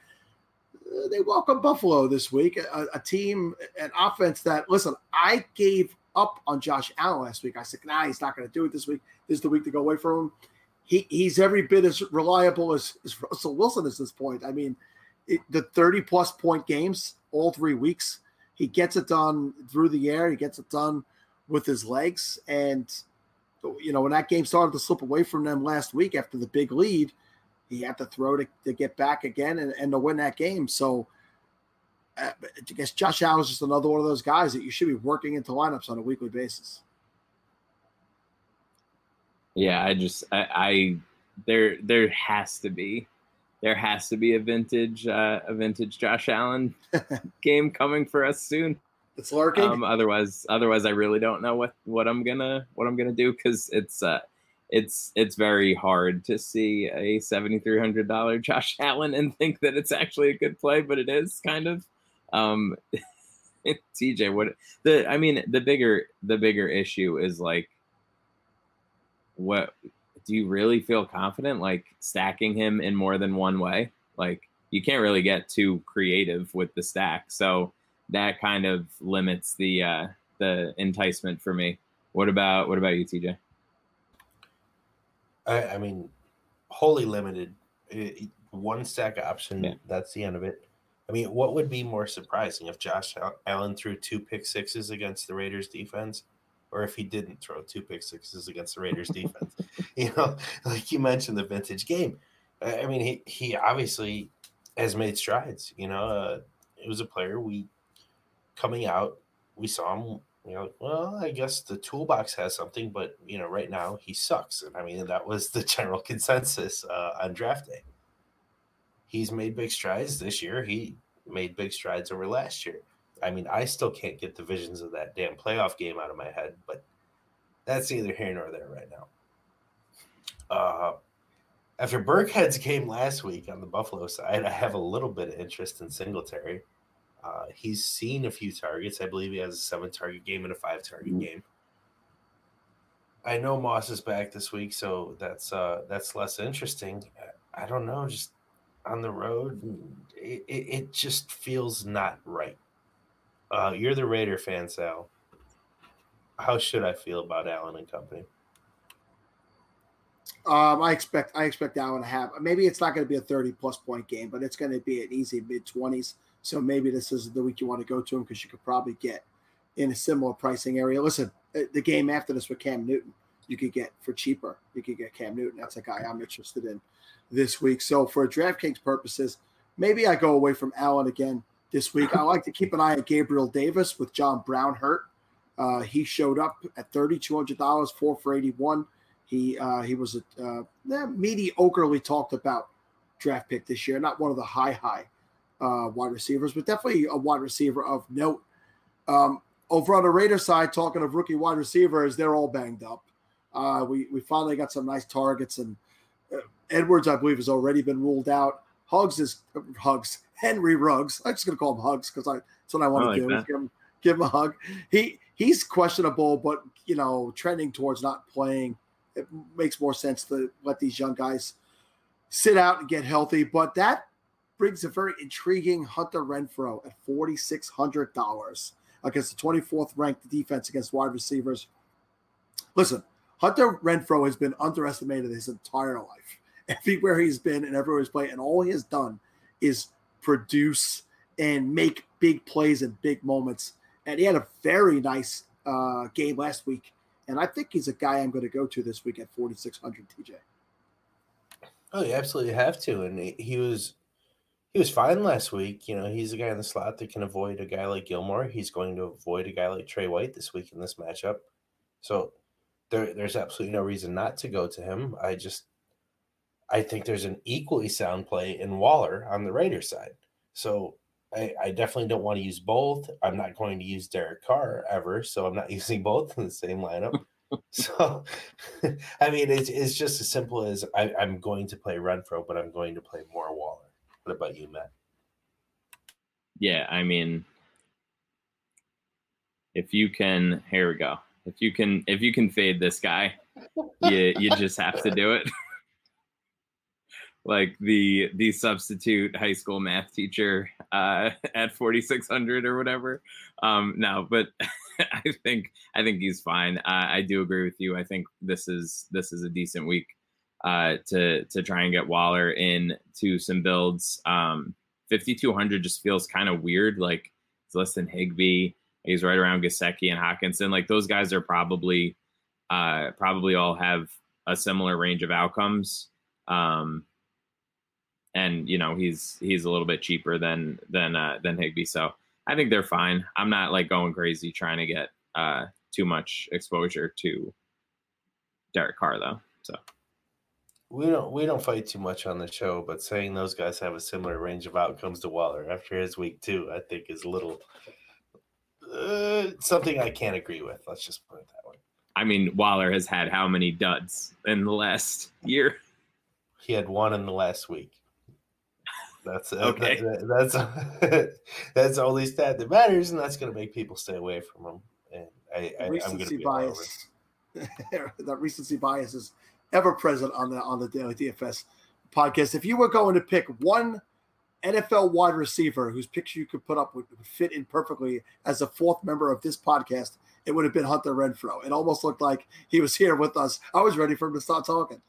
Speaker 3: uh, they welcome Buffalo this week, a, a team, an offense that listen. I gave up on Josh Allen last week. I said, nah, he's not going to do it this week. This is the week to go away from him. He, he's every bit as reliable as, as Russell Wilson at this point. I mean, it, the 30 plus point games all three weeks, he gets it done through the air. He gets it done with his legs. And, you know, when that game started to slip away from them last week after the big lead, he had to throw to, to get back again and, and to win that game. So, uh, I guess Josh Allen is just another one of those guys that you should be working into lineups on a weekly basis.
Speaker 5: Yeah, I just I, I there there has to be there has to be a vintage uh, a vintage Josh Allen game coming for us soon.
Speaker 3: It's lurking.
Speaker 5: Um, otherwise, otherwise, I really don't know what what I'm gonna what I'm gonna do because it's uh it's it's very hard to see a seventy three hundred dollar Josh Allen and think that it's actually a good play, but it is kind of. Um, TJ, what the I mean the bigger the bigger issue is like, what do you really feel confident like stacking him in more than one way? Like you can't really get too creative with the stack, so that kind of limits the uh, the enticement for me. What about what about you, TJ?
Speaker 4: I, I mean, wholly limited. I- one stack option.
Speaker 5: Yeah.
Speaker 4: That's the end of it. I mean, what would be more surprising if Josh Allen threw two pick sixes against the Raiders defense, or if he didn't throw two pick sixes against the Raiders defense? You know, like you mentioned the vintage game. I mean, he he obviously has made strides. You know, uh, it was a player we coming out. We saw him. You know, well, I guess the toolbox has something, but you know, right now he sucks. And I mean, that was the general consensus uh, on draft day. He's made big strides this year. He made big strides over last year. I mean, I still can't get the visions of that damn playoff game out of my head, but that's neither here nor there right now. Uh, after Burkhead's game last week on the Buffalo side, I have a little bit of interest in Singletary. Uh, he's seen a few targets. I believe he has a seven target game and a five target game. I know Moss is back this week, so that's uh, that's less interesting. I don't know, just on the road, it, it, it just feels not right. Uh, you're the Raider fan, Sal. How should I feel about Allen and company?
Speaker 3: Um, I expect I expect Allen to have maybe it's not going to be a 30 plus point game, but it's going to be an easy mid 20s. So maybe this is the week you want to go to him because you could probably get in a similar pricing area. Listen, uh, the game after this with Cam Newton, you could get for cheaper. You could get Cam Newton. That's a guy I'm interested in this week. So for DraftKings purposes, maybe I go away from Allen again this week. I like to keep an eye on Gabriel Davis with John Brown hurt. Uh, he showed up at thirty two hundred dollars, four for eighty one. He uh, he was a uh, eh, mediocrely talked about draft pick this year. Not one of the high high uh, wide receivers, but definitely a wide receiver of note. Um, over on the Raider side, talking of rookie wide receivers, they're all banged up. Uh, we we finally got some nice targets, and uh, Edwards, I believe, has already been ruled out. Hugs is Hugs Henry Ruggs. I'm just gonna call him Hugs because I that's what I want
Speaker 5: I
Speaker 3: to
Speaker 5: like
Speaker 3: do. Give him give him a hug. He he's questionable, but you know, trending towards not playing. It makes more sense to let these young guys sit out and get healthy. But that brings a very intriguing Hunter Renfrow at forty six hundred dollars against the twenty fourth ranked defense against wide receivers. Listen, Hunter Renfrow has been underestimated his entire life. Everywhere he's been and everywhere he's played, and all he has done is produce and make big plays and big moments. And he had a very nice uh, game last week, and I think he's a guy I'm going to go to this week at 4600 TJ.
Speaker 4: Oh, you absolutely have to, and he, was he was fine last week. You know, he's a guy in the slot that can avoid a guy like Gilmore. He's going to avoid a guy like Trey White this week in this matchup. So there, there's absolutely no reason not to go to him. I just I think there's an equally sound play in Waller on the Raiders side. So I, I, definitely don't want to use both. I'm not going to use Derek Carr ever, so I'm not using both in the same lineup. so, I mean, it's, it's just as simple as I, am going to play Renfrow, but I'm going to play more Waller. What about you, Matt?
Speaker 5: Yeah, I mean, if you can, here we go. If you can, if you can fade this guy, you you just have to do it. Like the the substitute high school math teacher uh, at 4600 or whatever. Um, no, but I think I think he's fine. I do agree with you. I think this is this is a decent week uh, to to try and get Waller in to some builds. Um, 5200 just feels kind of weird. Like it's less than higbee He's right around Gesicki and hockenson Like those guys are probably uh, probably all have a similar range of outcomes. Um, and you know he's he's a little bit cheaper than than uh, than Higbee. So I think they're fine. I'm not like going crazy trying to get uh, too much exposure to Derek Carr though. So
Speaker 4: we don't we don't fight too much on the show, but saying those guys have a similar range of outcomes to Waller after his week two, I think is a little uh, something I can't agree with. Let's just put it that way.
Speaker 5: I mean, Waller has had how many duds in the last year?
Speaker 4: He had one in the last week. That's uh, okay. That, that's that's the only stat that matters, and that's going to make people stay away from them. And I, I, recency
Speaker 3: am bias. that recency bias is ever present on the on the Daily DFS podcast. If you were going to pick one NFL wide receiver whose picture you could put up would, would fit in perfectly as a fourth member of this podcast, it would have been Hunter Renfrow. It almost looked like he was here with us. I was ready for him to start talking.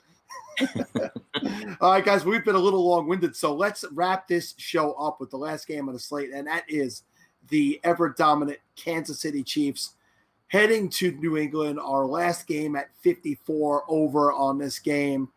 Speaker 3: All right, guys, we've been a little long winded. So let's wrap this show up with the last game on the slate, and that is the ever dominant Kansas City Chiefs heading to New England. Our last game at 54 over on this game.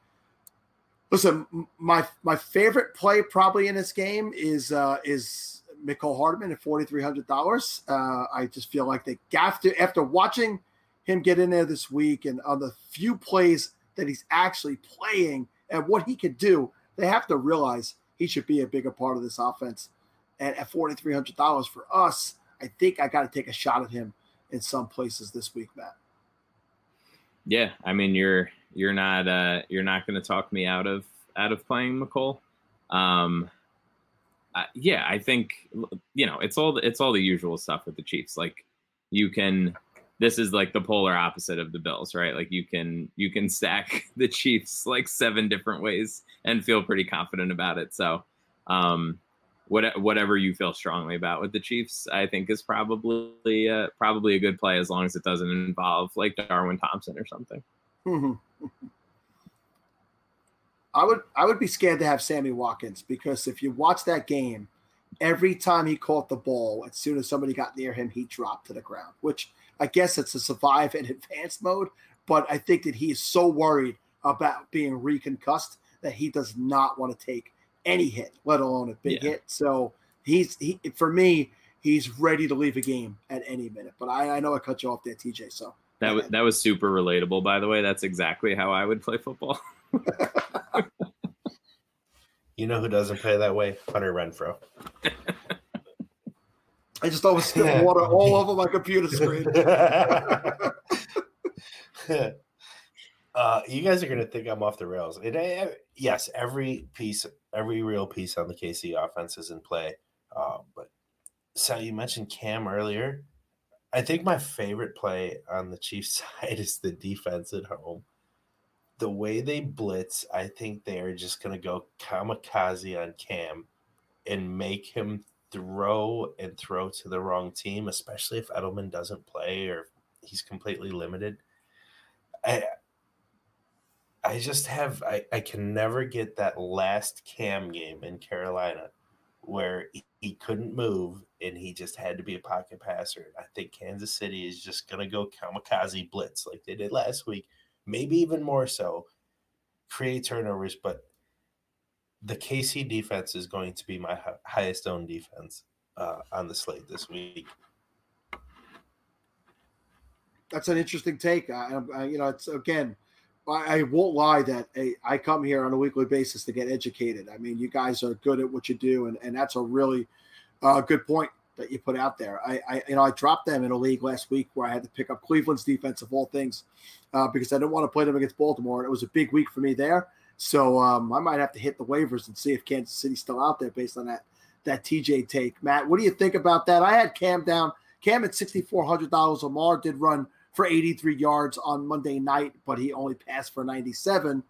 Speaker 3: Listen, my my favorite play probably in this game is uh, is Mecole Hardman at forty three hundred dollars. Uh, I just feel like they after after watching him get in there this week and on the few plays that he's actually playing and what he can do, they have to realize he should be a bigger part of this offense. And at forty three hundred dollars for us, I think I got to take a shot at him in some places this week, Matt.
Speaker 5: Yeah, I mean you're you're not uh, you're not going to talk me out of out of playing Mecole. Um, uh, yeah, I think you know it's all the, it's all the usual stuff with the Chiefs. Like you can this is like the polar opposite of the Bills, right? Like you can you can stack the Chiefs like seven different ways and feel pretty confident about it. So, um, what, whatever you feel strongly about with the Chiefs, I think is probably uh, probably a good play as long as it doesn't involve like Darwin Thompson or something.
Speaker 3: I would I would be scared to have Sammy Watkins because if you watch that game, every time he caught the ball, as soon as somebody got near him, he dropped to the ground, which I guess it's a survive and advanced mode, but I think that he is so worried about being reconcussed that he does not want to take any hit, let alone a big yeah. hit. So he's he for me, he's ready to leave a game at any minute. But I, I know I cut you off there, TJ. So
Speaker 5: that was that was super relatable, by the way. That's exactly how I would play football.
Speaker 4: you know who doesn't play that way? Hunter Renfrow.
Speaker 3: I just always spill water all over my computer screen.
Speaker 4: uh, you guys are gonna think I'm off the rails. It, uh, yes, every piece, every real piece on the KC offense is in play. Uh, but so you mentioned Cam earlier. I think my favorite play on the Chiefs side is the defense at home. The way they blitz, I think they are just going to go kamikaze on Cam and make him throw and throw to the wrong team, especially if Edelman doesn't play or he's completely limited. I I just have I, I can never get that last cam game in Carolina where he, he couldn't move and he just had to be a pocket passer. I think Kansas City is just to go kamikaze blitz like they did last week, maybe even more so, create turnovers. But the KC defense is going to be my highest owned defense uh, on the slate this week.
Speaker 3: That's an interesting take. I, I, you know, it's again, I, I won't lie that I come here on a weekly basis to get educated. I mean, you guys are good at what you do, and, and that's a really uh, good point that you put out there. I, I, you know I dropped them in a league last week where I had to pick up Cleveland's defense of all things uh, because I didn't want to play them against Baltimore, it was a big week for me there. So um, I might have to hit the waivers and see if Kansas City's still out there based on that that TJ take. Matt, what do you think about that? I had Cam down. Cam at sixty four hundred dollars. Lamar did run for 83 yards on Monday night, but he only passed for 97.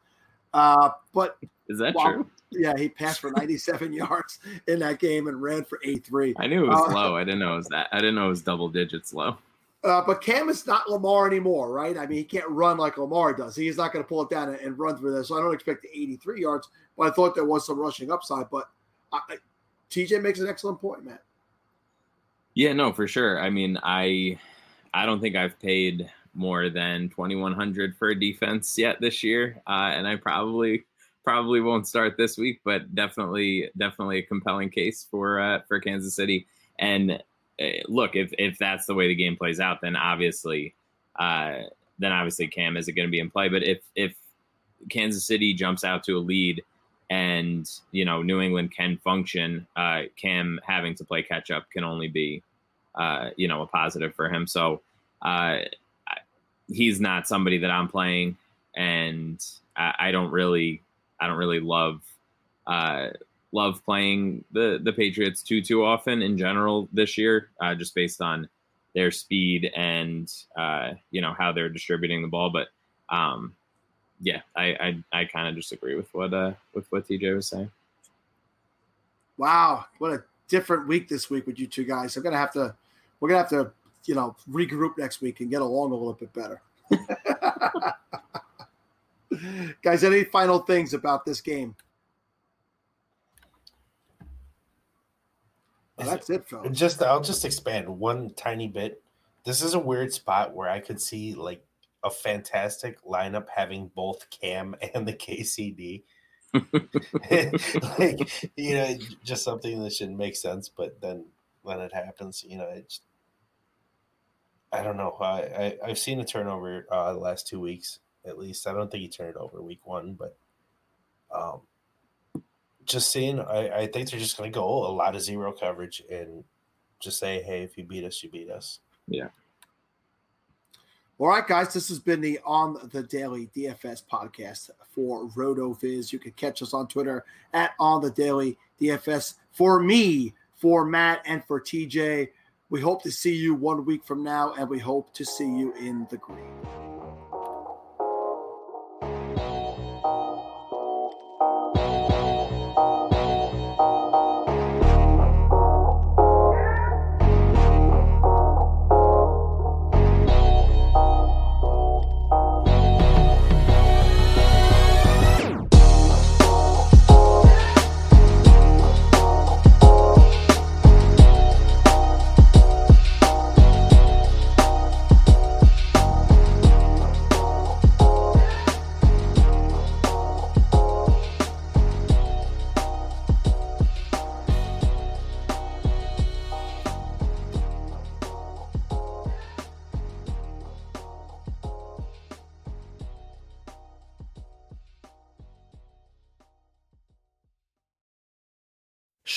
Speaker 3: Uh, but
Speaker 5: is that well, true?
Speaker 3: Yeah, he passed for 97 yards in that game and ran for 83.
Speaker 5: I knew it was uh, low. I didn't know it was that. I didn't know it was double digits low.
Speaker 3: Uh, but Cam is not Lamar anymore, right? I mean, he can't run like Lamar does. He's not going to pull it down and, and, run through this. So I don't expect the 83 yards, but I thought there was some rushing upside. But I, I, TJ makes an excellent point, man.
Speaker 5: Yeah, no, for sure. I mean, I I don't think I've paid more than 2100 for a defense yet this year uh, and i probably probably won't start this week but definitely definitely a compelling case for uh, for kansas city and look if if that's the way the game plays out then obviously uh, then obviously cam isn't going to be in play. But if if kansas city jumps out to a lead and you know new england can function uh, cam having to play catch up can only be uh, you know a positive for him. So uh, he's not somebody that I'm playing, and I, I don't really, I don't really love, uh, love playing the the Patriots too too often in general this year, uh, just based on their speed and uh, you know how they're distributing the ball. But um, yeah, I I, I kind of disagree with what uh with what TJ was saying.
Speaker 3: Wow, what a different week this week with you two guys. I'm gonna have to, we're gonna have to you know, regroup next week and get along a little bit better. Guys, any final things about this game? Well, that's it, folks.
Speaker 4: Just I'll just expand one tiny bit. This is a weird spot where I could see like a fantastic lineup having both Cam and the KCD. like you know, just something that shouldn't make sense, but then when it happens, you know, it's I don't know. I, I have seen a turnover uh, the last two weeks at least. I don't think he turned it over week one, but um, just seeing, I, I think they're just going to go a lot of zero coverage and just say, hey, if you beat us, you beat us.
Speaker 5: Yeah.
Speaker 3: All right, guys, this has been the On the Daily DFS podcast for RotoViz. You can catch us on Twitter at On the Daily DFS. For me, for Matt, and for TJ, we hope to see you one week from now, and we hope to see you in the green.